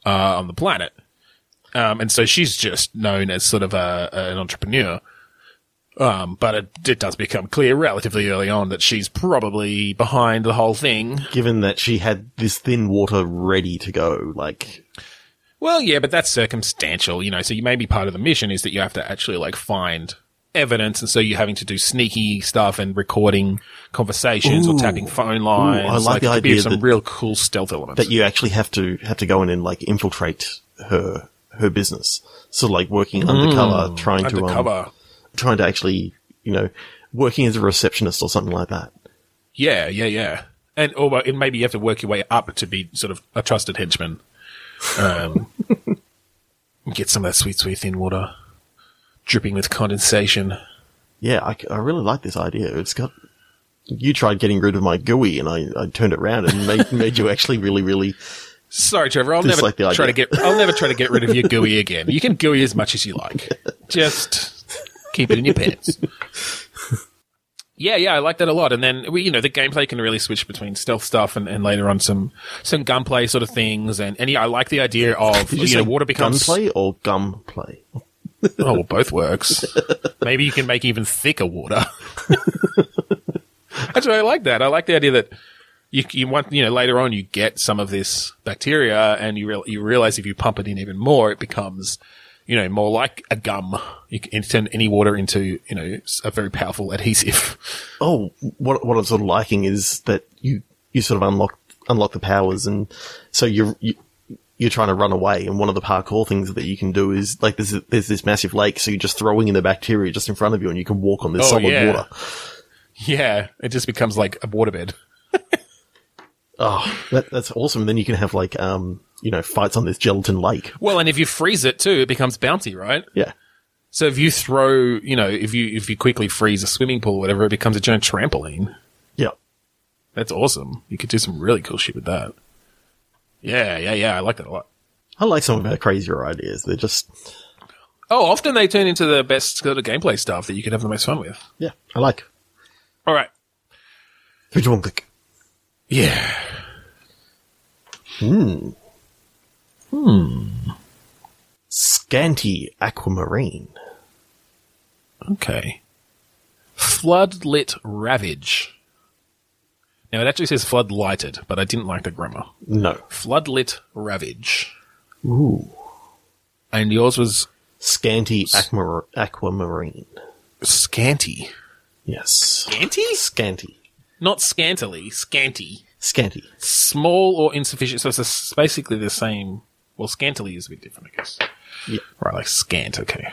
uh, on the planet. Um, and so she's just known as sort of a, an entrepreneur. Um, but it, it does become clear relatively early on that she's probably behind the whole thing. Given that she had this thin water ready to go, like, Well, yeah, but that's circumstantial, you know. So you maybe part of the mission is that you have to actually like find evidence, and so you're having to do sneaky stuff and recording conversations or tapping phone lines. I like the could be idea some that- real cool stealth elements. that you actually have to have to go in and like infiltrate her her business. So like working undercover, trying to um, undercover. trying to actually, you know, working as a receptionist or something like that. Yeah, yeah, yeah. And or maybe you have to work your way up to be sort of a trusted henchman. Um, (laughs) get some of that sweet, sweet thin water dripping with condensation. Yeah, I, I really like this idea. It's got. You tried getting rid of my GUI, and I, I turned it around and made, (laughs) made you actually really, really. Sorry, Trevor. I'll never try to get. I'll never try to get rid of your (laughs) GUI again. You can GUI as much as you like. Just keep it in your pants. Yeah, yeah, I like that a lot. And then we, you know, the gameplay can really switch between stealth stuff and, and later on some some gunplay sort of things. And, and yeah, I like the idea of you, you, know water becomes gunplay or gum play? (laughs) Oh, well, both works. Maybe you can make even thicker water. (laughs) Actually, I like that. I like the idea that you, you want, you know, later on you get some of this bacteria and you real, you realize if you pump it in even more, it becomes, you know, more like a gum. You can turn any water into, you know, a very powerful adhesive. Oh, what what I'm sort of liking is that you you sort of unlock unlock the powers, and so you're you, you're trying to run away. And one of the parkour things that you can do is like there's there's this massive lake, so you're just throwing in the bacteria just in front of you, and you can walk on this Oh, solid yeah. water. Yeah. It just becomes like a waterbed. (laughs) Oh, that, that's awesome. Then you can have like um you know fights on this gelatin lake. Well, and if you freeze it too, it becomes bouncy, right? Yeah. So if you throw, you know, if you, if you quickly freeze a swimming pool or whatever, it becomes a giant trampoline. Yeah. That's awesome. You could do some really cool shit with that. Yeah, yeah, yeah. I like that a lot. I like some of our crazier ideas. They're just Oh, often they turn into the best sort of gameplay stuff that you could have the most fun with. yeah, I like. All right. Three, two, one, click. Yeah. Hmm. Hmm. Scanty aquamarine. Okay. Floodlit Ravage. Now it actually says flood lighted, but I didn't like the grammar. No. Floodlit Ravage. Ooh. And yours was Scanty aquamar- aquamarine. scanty. Yes. Scanty? Scanty. Not scantily, scanty. Scanty. Small or insufficient. So it's basically the same. Well, scantily is a bit different, I guess. Yeah. Right, like scant, okay.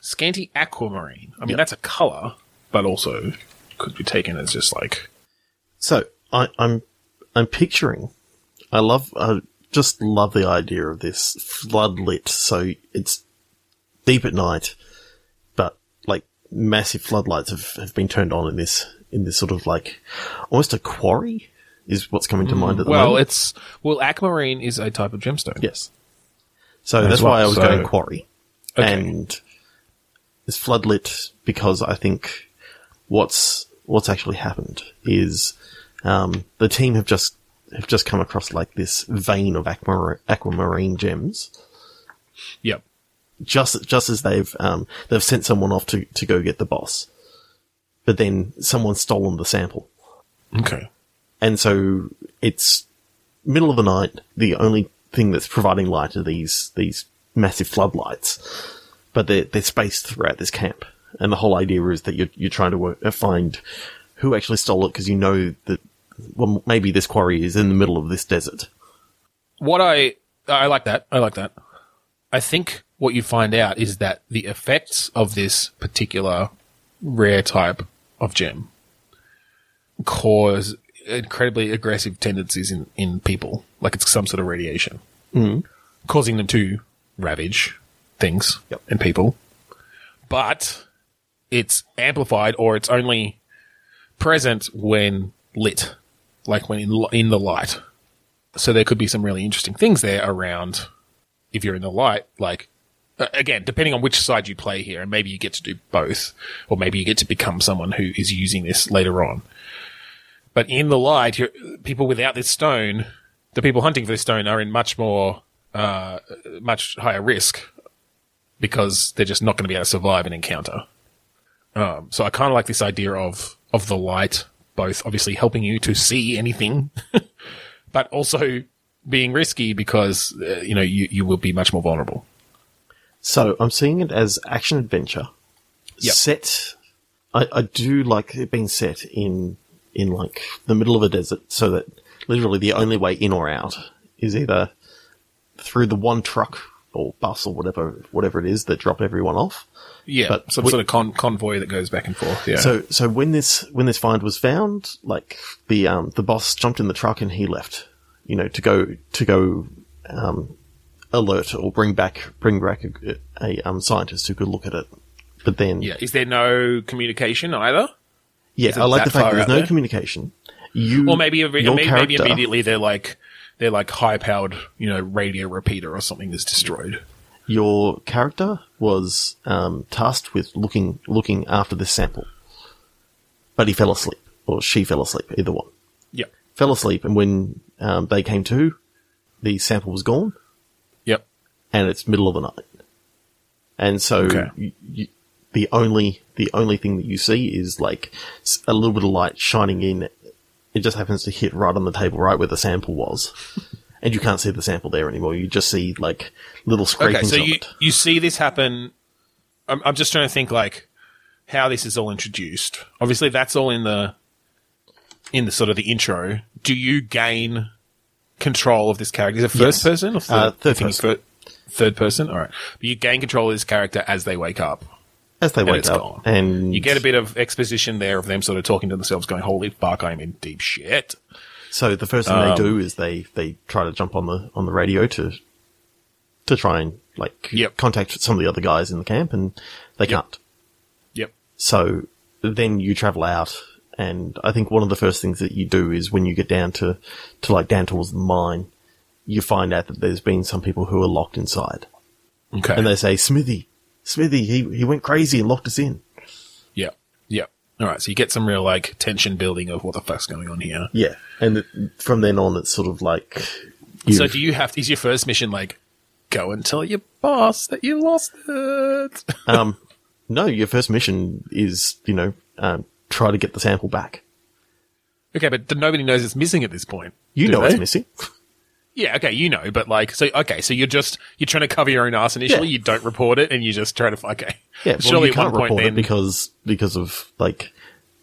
Scanty aquamarine. I mean, Yep. that's a color, but also could be taken as just like. So I, I'm I'm picturing. I love. I just love the idea of this floodlit. So it's deep at night, but like massive floodlights have, have been turned on in this in this sort of like almost a quarry is what's coming to mind at the Well, moment. it's. Well, aquamarine is a type of gemstone. Yes. So As that's well, why I was so- going quarry. Okay. And it's floodlit because I think what's what's actually happened is um, the team have just have just come across like this vein of aquamar- aquamarine gems. Yep. Just just as they've um, they've sent someone off to, to go get the boss, but then someone's stolen the sample. Okay. And so it's middle of the night. The only thing that's providing light are these these massive floodlights, but they're they're spaced throughout this camp. And the whole idea is that you're you're trying to work, uh, find who actually stole it because you know that well maybe this quarry is in the middle of this desert. What I I like that. I like that. I think what you find out is that the effects of this particular rare type of gem cause incredibly aggressive tendencies in, in people, like it's some sort of radiation, mm-hmm. causing them to ravage things Yep. and people. But it's amplified or it's only present when lit, like when in, in the light. so there could be some really interesting things there around if you're in the light, like, again, depending on which side you play here, and maybe you get to do both, or maybe you get to become someone who is using this later on. But in the light, you're, people without this stone, the people hunting for this stone are in much more, uh, much higher risk because they're just not going to be able to survive an encounter. Um, so I kind of like this idea of, of the light, both obviously helping you to see anything, (laughs) but also being risky because, uh, you know, you, you will be much more vulnerable. So I'm seeing it as action adventure. Yep. Set. I, I do like it being set in in like the middle of a desert, so that literally the only way in or out is either through the one truck or bus or whatever whatever it is that drop everyone off. Yeah. But some we- sort of con- convoy that goes back and forth. Yeah. So so when this when this find was found, like the um the boss jumped in the truck and he left, you know, to go to go um alert or bring back bring back a, a um scientist who could look at it. But then yeah. Is there no communication either? Yeah, I like the fact that there's no communication. You Or maybe, maybe, maybe immediately they're like, they're like high powered, you know, radio repeater or something that's destroyed. your character was um, tasked with looking looking after this sample, but he fell asleep, or she fell asleep, either one. Yep. Fell asleep, and when um, they came to, the sample was gone, Yep. and it's middle of the night, and so Okay. you, you, the only the only thing that you see is like a little bit of light shining in. It just happens to hit right on the table, right where the sample was. (laughs) And you can't see the sample there anymore. You just see like little scrapings Okay, so you it. you see this happen. I'm, I'm just trying to think like how this is all introduced. Obviously, that's all in the in the sort of the intro. Do you gain control of this character? Is it first Yes. person or third, Uh, third I think it's fir- third person. All right, but you gain control of this character as they wake up. As they wake up, gone. and You get a bit of exposition there of them sort of talking to themselves, going, "Holy fuck, I'm in deep shit." So the first thing Um, they do is they they try to jump on the on the radio to to try and like Yep. contact some of the other guys in the camp, and they can't. Yep. So then you travel out, and I think one of the first things that you do is when you get down to to like down towards the mine, you find out that there's been some people who are locked inside, Okay. and they say, "Smithy, Smithy, he he went crazy and locked us in." Yeah. Yeah. All right. So you get some real like tension building of what the fuck's going on here. Yeah, and it, from then on, it's sort of like. So do you have? Is your first mission like go and tell your boss that you lost it? (laughs) um, no, your first mission is, you know, um, try to get the sample back. okay, but nobody knows it's missing at this point. You know they? it's missing. Yeah. Okay. You know, but like, so okay, so you're just you're trying to cover your own ass initially. Yeah. You don't report it, and you just try to okay. Yeah, well, Surely you can't point report then it because because of like,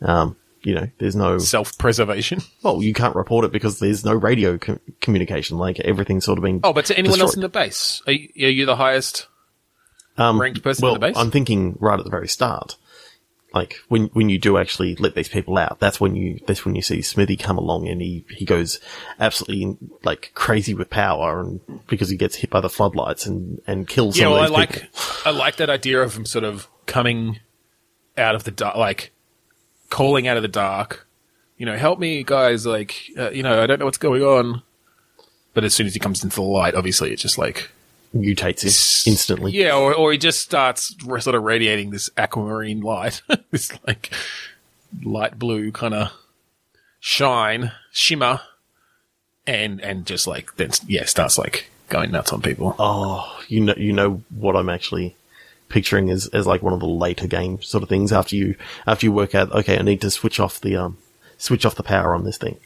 um, you know, there's no. self-preservation. Well, you can't report it because there's no radio co- communication. Like everything's sort of being. Oh, but to anyone else in the base, are you, are you the highest? um, ranked person in well, the base? I'm thinking right at the very start. Like when when you do actually let these people out, that's when you that's when you see Smithy come along and he he goes absolutely like crazy with power and because he gets hit by the floodlights and and kills Yeah, well, I these like people. I like that idea of him sort of coming out of the dark, like calling out of the dark. You know, help me, guys! Like, uh, you know, I don't know what's going on. But as soon as he comes into the light, obviously, it's just like mutates him instantly. Yeah, or or he just starts sort of radiating this aquamarine light, (laughs) this like light blue kind of shine, shimmer, and and just like then yeah starts like going nuts on people. Oh, you know, you know what I'm actually picturing as, as like one of the later game sort of things after you, after you work out, okay, I need to switch off the, um, switch off the power on this thing,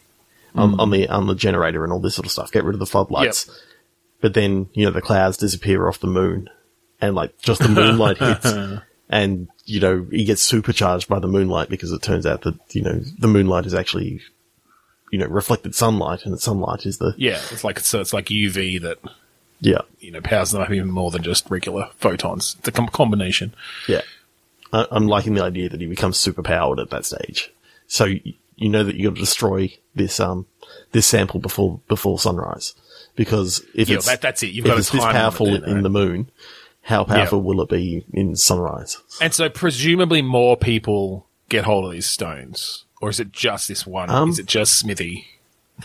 on, on the, on the generator and all this sort of stuff, get rid of the floodlights. Yep. But then, you know, the clouds disappear off the moon and like just the moonlight (laughs) hits and, you know, he gets supercharged by the moonlight because it turns out that, you know, the moonlight is actually, you know, reflected sunlight and the sunlight is the, Yeah, it's like so it's like UV that yeah. you know powers them up even more than just regular photons. It's a com- combination. Yeah. I, I'm liking the idea that he becomes super powered at that stage. So you, you know that you got to destroy this um this sample before before sunrise because if Yeah, it's that- that's it. You've if got it's this powerful there, in right? the moon, how powerful Yeah. will it be in sunrise? And so presumably more people get hold of these stones, or is it just this one? Um, is it just Smithy?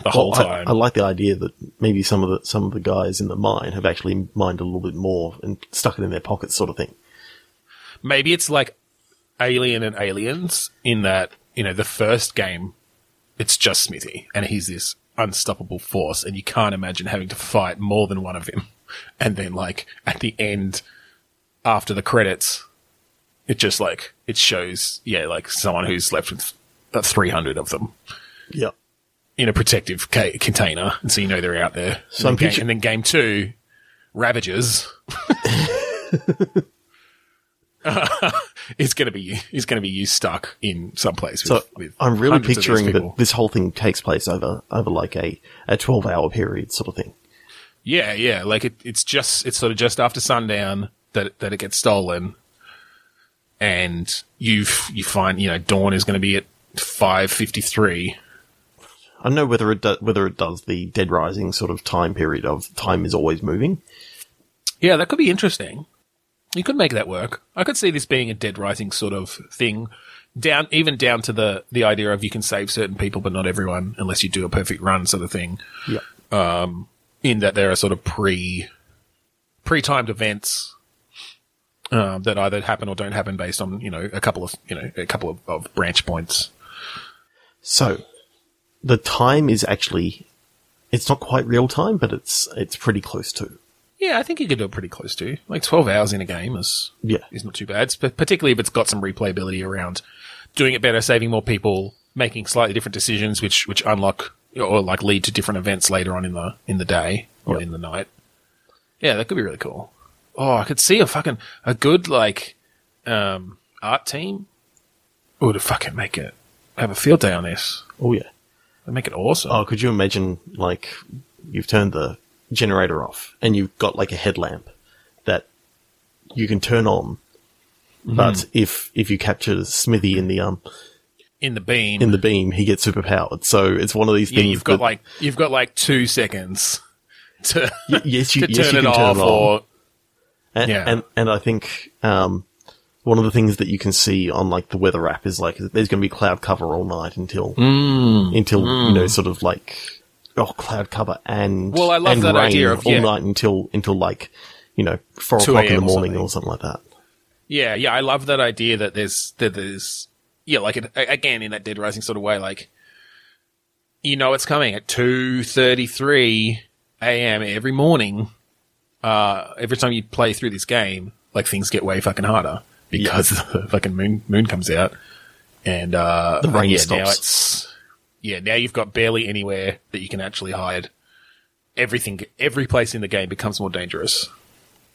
the whole Well, I- time. I, like the idea that maybe some of the some of the guys in the mine have actually mined a little bit more and stuck it in their pockets, sort of thing. Maybe it's like Alien and Aliens in that, you know, the first game, it's just Smithy and he's this unstoppable force and you can't imagine having to fight more than one of him. (laughs) And then like at the end, after the credits, it just like, it shows, yeah, like someone who's left with uh, 300 of them Yeah. in a protective ca- container. And so you know they're out there. So and, then game, picture- and then game two, Ravagers. (laughs) (laughs) is going to be is going to be you stuck in some place. So With, I'm really hundreds of these picturing that this whole thing takes place over over like a a 12 hour period, sort of thing. Yeah, yeah. Like it, it's just it's sort of just after sundown that that it gets stolen, and you you find you know dawn is going to be at five fifty three. I don't know whether it do, whether it does the Dead Rising sort of time period of time is always moving. Yeah, that could be interesting. You could make that work. I could see this being a Dead Rising sort of thing, down even down to the the idea of you can save certain people but not everyone unless you do a perfect run sort of thing. Yeah. in that there are sort of pre pre timed events um, that either happen or don't happen based on you know a couple of you know a couple of, of branch points. So the time is actually it's not quite real time, but it's it's pretty close to. Yeah, I think you could do it pretty close to like twelve hours in a game is Yeah. is not too bad, particularly if it's got some replayability around doing it better, saving more people, making slightly different decisions, which which unlock or like lead to different events later on in the in the day or Yep. in the night. Yeah, that could be really cool. Oh, I could see a fucking a good like um art team would fucking make it have a field day on this. Oh yeah. They'd make it awesome. Oh, could you imagine like you've turned the generator off and you've got like a headlamp that you can turn on. But if if you capture Smithy in the um in the beam. in the beam, he gets superpowered. So it's one of these yeah, things. you've got that- like you've got like two seconds (laughs) to Y- yes, you, to yes, turn you it can turn off it or And, Yeah. and and I think um, one of the things that you can see on like the weather app is like there's going to be cloud cover all night until Mm. until you know sort of like oh cloud cover and Well, I love and that rain idea of- all yeah. night until until like you know four o'clock in the a.m. or morning something. or something like that. Yeah, yeah, I love that idea that there's that there's yeah, like it, again in that Dead Rising sort of way, like you know it's coming at two thirty three a.m. every morning. Uh, every time you play through this game, like things get way fucking harder because (laughs) the fucking moon moon comes out and uh, The rain yeah, stops. Yeah, now you've got barely anywhere that you can actually hide. Everything, every place in the game becomes more dangerous.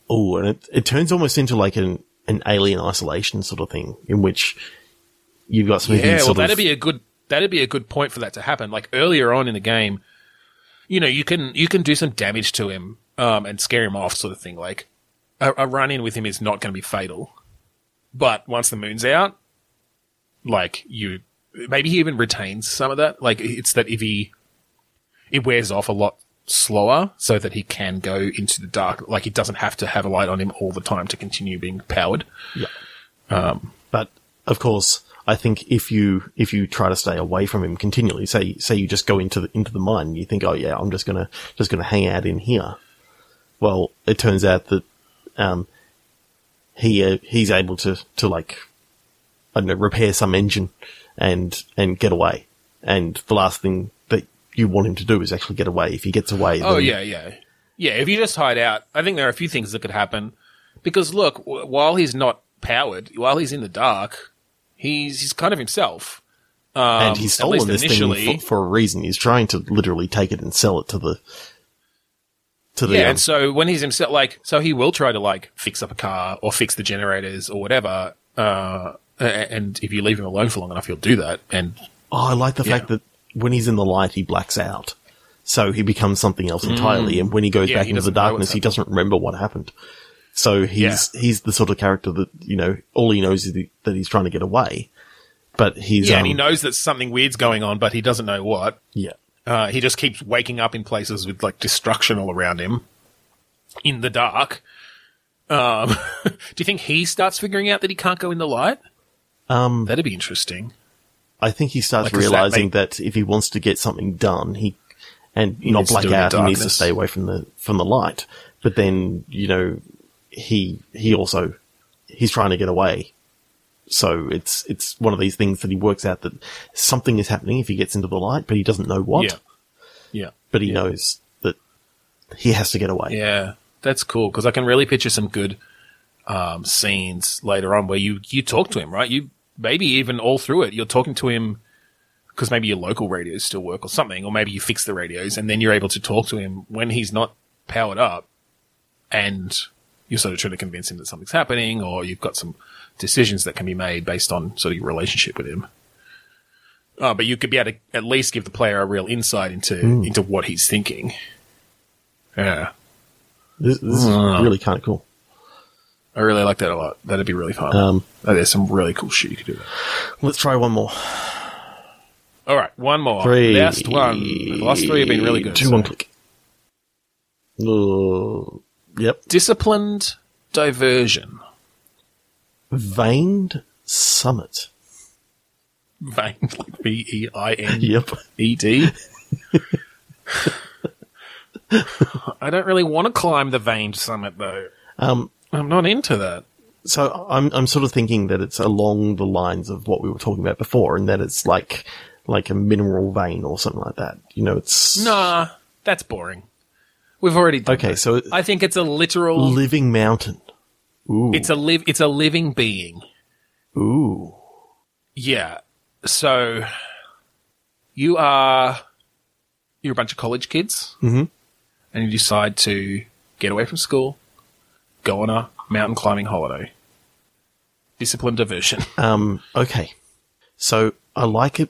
Oh, and it it turns almost into like an an alien isolation sort of thing in which you've got Smithy Yeah, well, that'd of be a good that'd be a good point for that to happen. Like earlier on in the game, you know, you can you can do some damage to him um, and scare him off, sort of thing. Like a, a run in with him is not going to be fatal, but once the moon's out, like you, maybe he even retains some of that. Like it's that if he, it wears off a lot slower, so that he can go into the dark. Like he doesn't have to have a light on him all the time to continue being powered. Yeah. But of course, I think if you if you try to stay away from him continually, say say you just go into the into the mine, and you think, oh yeah, I'm just gonna just gonna hang out in here. Well, it turns out that um, he uh, he's able to to like I don't know repair some engine and and get away. And the last thing that you want him to do is actually get away. If he gets away, Oh yeah, yeah, yeah. If you just hide out, I think there are a few things that could happen. Because look, w- while he's not powered, while he's in the dark, he's he's kind of himself. Um, and he's stolen this initially. thing for, for a reason. He's trying to literally take it and sell it to the to the yeah, um, and so when he's himself, like, so he will try to like fix up a car or fix the generators or whatever. Uh, and if you leave him alone for long enough, he'll do that. And Oh, I like the Yeah. fact that when he's in the light, he blacks out. So he becomes something else entirely. And when he goes Mm. Yeah, back he into the doesn't know what's darkness, he doesn't remember what happened. So he's, he's the sort of character that, you know, all he knows is that he's trying to get away. But he's, yeah, um, and he knows that something weird's going on, but he doesn't know what. yeah. Uh, he just keeps waking up in places with like destruction all around him in the dark. Um, (laughs) do you think he starts figuring out that he can't go in the light? Um, That'd be interesting. I think he starts Like, does that realizing make- that, if he wants to get something done, he, and not needs to black do it in out. He needs to stay away from the from the light. But then you know he he also he's trying to get away. So it's it's one of these things that he works out that something is happening if he gets into the light, but he doesn't know what. Yeah. Yeah. But he knows that he has to get away. Yeah, that's cool because I can really picture some good um, scenes later on where you you talk to him, right? You maybe even all through it, you're talking to him because maybe your local radios still work or something, or maybe you fix the radios and then you're able to talk to him when he's not powered up, and you're sort of trying to convince him that something's happening, or you've got some decisions that can be made based on sort of your relationship with him. Uh, but you could be able to at least give the player a real insight into into what he's thinking. Yeah. This, this is Ah. really kind of cool. I really like that a lot. That'd be really fun. Um, oh, there's some really cool shit you could do. There. Let's try one more. All right, one more. Three. Last one. The last three have been really good. Two, so. one click. Uh, yep. Disciplined diversion. Veined summit. Vein, like V E I N Yep. E D. (laughs) I don't really want to climb the veined summit though. Um, I'm not into that. so I'm I'm sort of thinking that it's along the lines of what we were talking about before, and that it's like like a mineral vein or something like that. You know, it's Nah, that's boring. We've already done okay. that. So I think it's a literal. living mountain. Ooh, it's a live. It's a living being. ooh. Yeah. So you are you're a bunch of college kids, Mhm. and you decide to get away from school, go on a mountain climbing holiday. Discipline diversion. (laughs) Um, okay. So I like it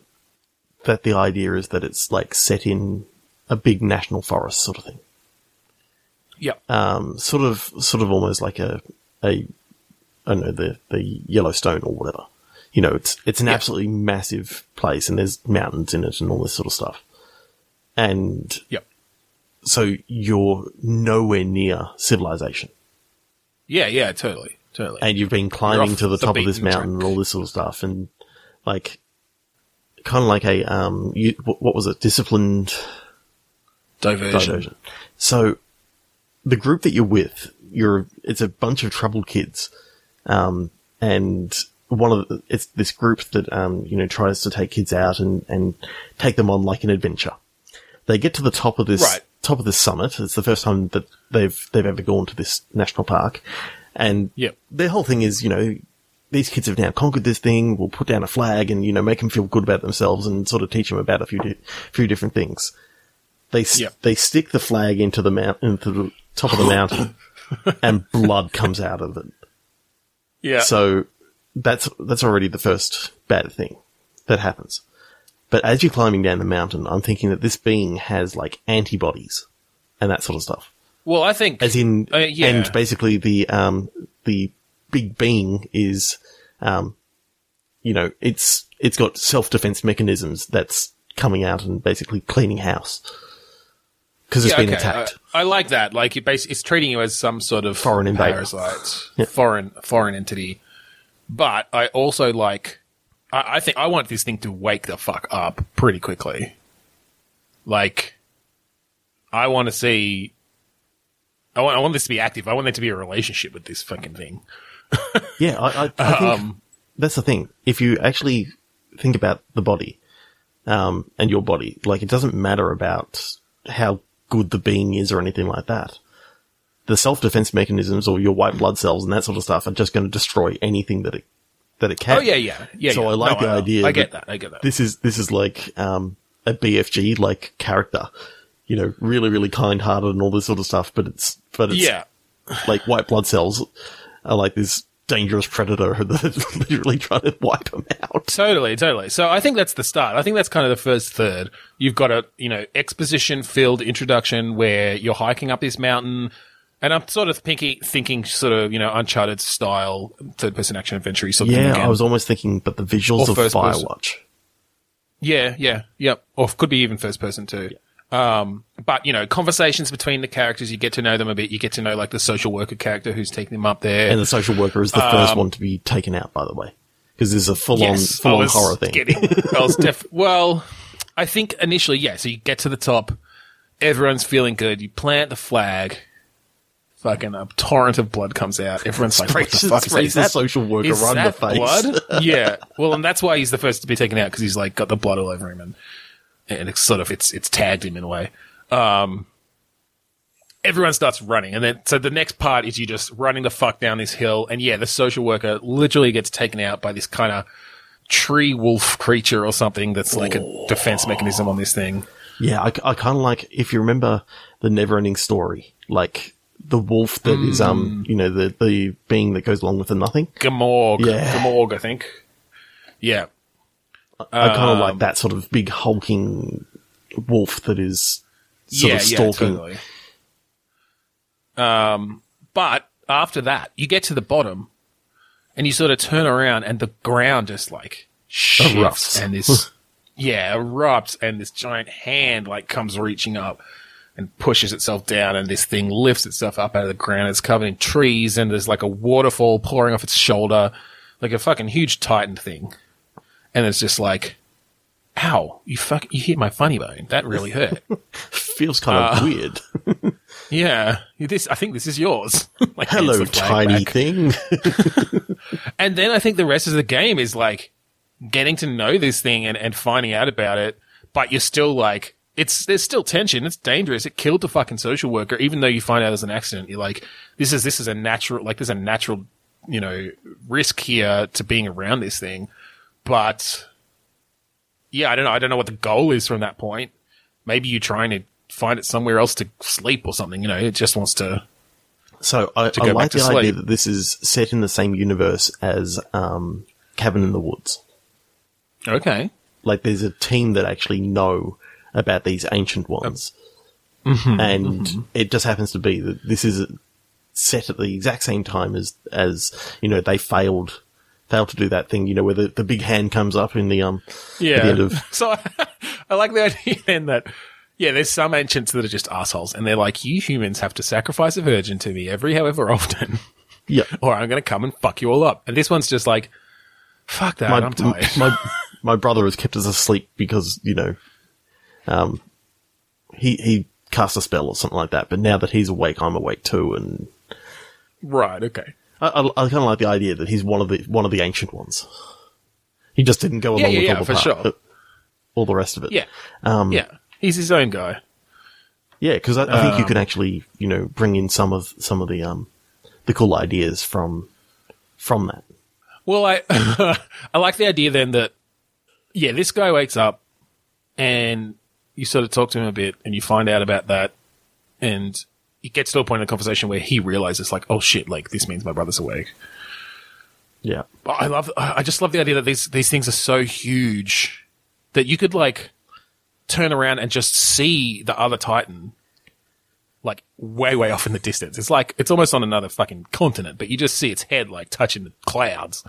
that the idea is that it's like set in a big national forest sort of thing. Yeah. Um, sort of, sort of almost like a, a, I don't know, the, the Yellowstone or whatever. You know, it's, it's an Yeah. absolutely massive place and there's mountains in it and all this sort of stuff. And Yep. so you're nowhere near civilization. Yeah. Yeah. Totally. Totally. and you've been climbing to the the top of this mountain track. and all this sort of stuff, and like, kind of like a um, you, what, was it? Disciplined diversion. diversion. So, the group that you're with, you're it's a bunch of troubled kids, um, and one of the, it's this group that um, you know tries to take kids out and and take them on like an adventure. They get to the top of this Right. Top of the summit. It's the first time that they've they've ever gone to this national park, and Yep. their whole thing is, you know, these kids have now conquered this thing. We'll put down a flag and you know make them feel good about themselves and sort of teach them about a few di- few different things. They s- Yep. they stick the flag into the mount into the top of the mountain, (laughs) and blood comes out of it. Yeah. So that's that's already the first bad thing that happens. But as you're climbing down the mountain, I'm thinking that this being has like antibodies and that sort of stuff. well, I think As in, Uh, yeah. and basically the um the big being is, um, you know, it's it's got self defense mechanisms that's coming out and basically cleaning house because it's Yeah, been okay. attacked. I, I like that. Like it basically, it's treating you as some sort of Foreign invader. parasite, Yeah. foreign foreign entity. But I also like. I, I think I want this thing to wake the fuck up pretty quickly. Like, I want to see. I want. I want this to be active. I want there to be a relationship with this fucking thing. (laughs) yeah, I, I, I think Um, that's the thing. If you actually think about the body, um, and your body, like it doesn't matter about how good the being is or anything like that. The self-defense mechanisms or your white blood cells and that sort of stuff are just going to destroy anything that it, that it can. oh yeah, yeah, yeah. So yeah. I like No, the idea. I get that. I get that. This is, this is like, um, a BFG like character, you know, really, really kind hearted and all this sort of stuff, but it's, but it's yeah. like white blood cells are like this dangerous predator (laughs) that's literally trying to wipe them out. Totally, totally. So I think that's the start. I think that's kind of the first third. You've got a, you know, exposition filled introduction where you're hiking up this mountain. And I'm sort of thinking, thinking sort of, you know, Uncharted style third person action adventure sort of thing Yeah. I was almost thinking, but the visuals Or of first person. Firewatch. Yeah, yeah, yep. Or could be even first person too. Um, but you know, conversations between the characters, you get to know them a bit. You get to know like the social worker character who's taking them up there. And the social worker is the first one to be taken out, by the way. Because there's a full on, Um, Yes, full on horror thing. Getting, I def- (laughs) well, I think initially, yeah. So you get to the top, Everyone's feeling good. You plant the flag. Fucking a torrent of blood comes out. (laughs) Everyone's like, "What the fuck is that? sprays Is the that social worker is right in the that face. blood? (laughs) yeah. Well, and that's why he's the first to be taken out because he's like got the blood all over him, and and it's sort of it's it's tagged him in a way. Um, everyone starts running, and then so the next part is you just running the fuck down this hill, and yeah, the social worker literally gets taken out by this kind of tree wolf creature or something that's like a defense mechanism on this thing. Yeah, I, kind of like if you remember the Neverending Story, like the wolf that is um, Mm. you know, the the being that goes along with the nothing. Gmork, Yeah. Gmork, I think. Yeah, I kind of Um, like that sort of big hulking wolf that is sort yeah, of stalking. yeah, totally. Um, but after that, you get to the bottom, and you sort of turn around, and the ground just like shifts, Erupts. and this, (laughs) yeah, erupts, and this giant hand like comes reaching up and pushes itself down, and this thing lifts itself up out of the ground. It's covered in trees, and there's like a waterfall pouring off its shoulder, like a fucking huge titan thing, and it's just like. Ow! You fuck! You hit my funny bone. That really hurt. (laughs) Feels kind Uh, of weird. (laughs) Yeah, this. I think this is yours. (laughs) like, Hello, tiny back. thing. And then I think the rest of the game is like getting to know this thing and, and finding out about it. But you're still like, it's there's still tension. It's dangerous. It killed the fucking social worker, even though you find out as an accident. You're like, this is this is a natural like there's a natural you know risk here to being around this thing. But yeah, I don't know. I don't know what the goal is from that point. Maybe you're trying to find it somewhere else to sleep or something. You know, it just wants to. So I, To I like the to idea that this is set in the same universe as um, Cabin in the Woods. Okay. Like there's a team that actually know about these ancient ones, Mm-hmm. and it just happens to be that this is set at the exact same time as as you know they failed failed to do that thing. You know where the, the big hand comes up in the um Yeah. the end of (laughs) so (laughs) I like the idea then that yeah, there's some ancients that are just assholes, and they're like, you humans have to sacrifice a virgin to me every however (laughs) often, yeah. or I'm going to come and fuck you all up. And this one's just like, fuck that, my, I'm tired. my my brother has kept us asleep because you know, um, he he cast a spell or something like that. But now that he's awake, I'm awake too, and right, okay. I, I, I kind of like the idea that he's one of the one of the ancient ones. He just didn't go along Yeah, yeah, with yeah, all the for part- sure. (laughs) all the rest of it. Yeah, um, yeah. He's his own guy. yeah, because I, I think you Um, can actually you know bring in some of some of the um the cool ideas from from that. Well, I (laughs) I like the idea then that yeah, this guy wakes up and you sort of talk to him a bit and you find out about that and it gets to a point in the conversation where he realizes like, oh shit, like this means my brother's awake. Yeah, I love I just love the idea that these these things are so huge that you could like turn around and just see the other Titan like way way off in the distance. It's like it's almost on another fucking continent, but you just see its head like touching the clouds.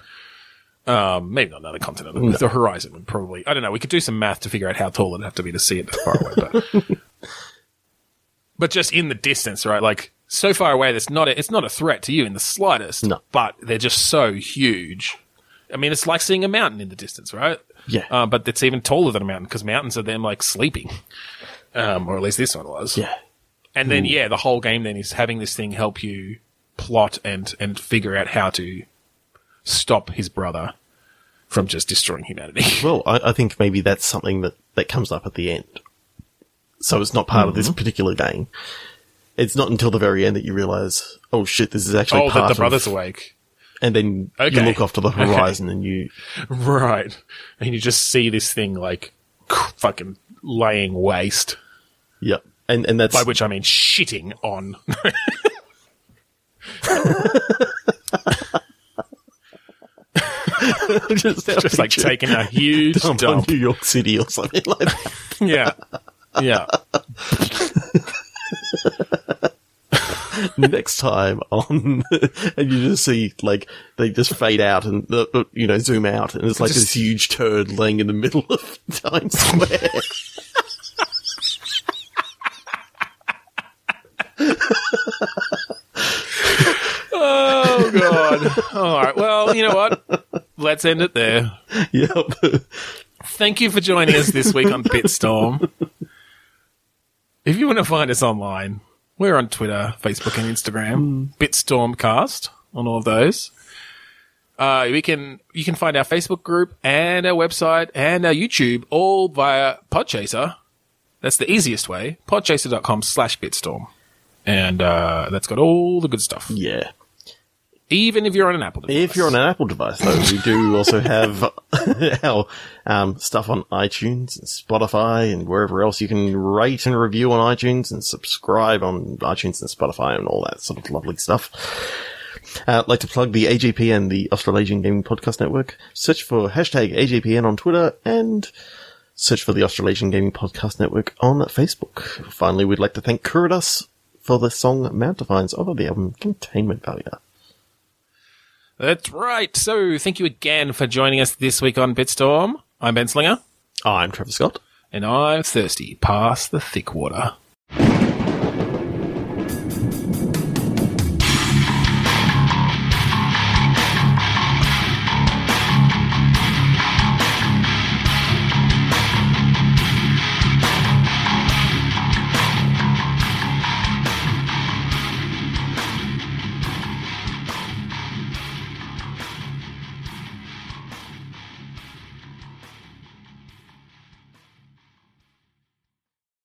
Um, maybe not another continent. The horizon would probably. I don't know. We could do some math to figure out how tall it'd have to be to see it that far away. But, (laughs) but just in the distance, right? Like so far away, that's not. A, it's not a threat to you in the slightest. No. But they're just so huge. I mean, it's like seeing a mountain in the distance, right? Yeah. Uh, but it's even taller than a mountain because mountains are them like sleeping. Um, or at least this one was. yeah. And then, yeah, the whole game then is having this thing help you plot and, and figure out how to stop his brother from just destroying humanity. (laughs) Well, I, I think maybe that's something that, that comes up at the end. So it's not part of Mm-hmm. this particular game. It's not until the very end that you realize, oh shit, this is actually oh, part that the of, brother's awake. and then you look off to the (laughs) Okay. horizon and you, (laughs) Right. And you just see this thing like fucking laying waste. yep. And, and that's, By which I mean shitting on. (laughs) just, just like taking a huge dump on dump. New York City or something like that. Yeah. Yeah. (laughs) Next time on, and you just see like they just fade out and you know zoom out, and it's like Just- this huge turd laying in the middle of Times Square. (laughs) Oh god. All right. Well, you know what? Let's end it there. (laughs) yep. Thank you for joining us this week on Bitstorm. if you want to find us online, we're on Twitter, Facebook, and Instagram. Bitstormcast on all of those. Uh, we can you can find our Facebook group and our website and our YouTube all via Podchaser. That's the easiest way. Podchaser.com slash bitstorm. And uh, that's got all the good stuff. Yeah. Even if you're on an Apple device. If you're on an Apple device, though, we do also have (laughs) our um, stuff on iTunes and Spotify and wherever else you can rate and review on iTunes and subscribe on iTunes and Spotify and all that sort of lovely stuff. Uh, I'd like to plug the AGPN, the Australasian Gaming Podcast Network. Search for hashtag AGPN on Twitter and search for the Australasian Gaming Podcast Network on Facebook. Finally, we'd like to thank Kuridas for the song Mount Mountifines of the album Containment Failure. That's right. So thank you again for joining us this week on Bitstorm. I'm Ben Slinger. I'm Trevor Scott. And I'm thirsty past the thick water.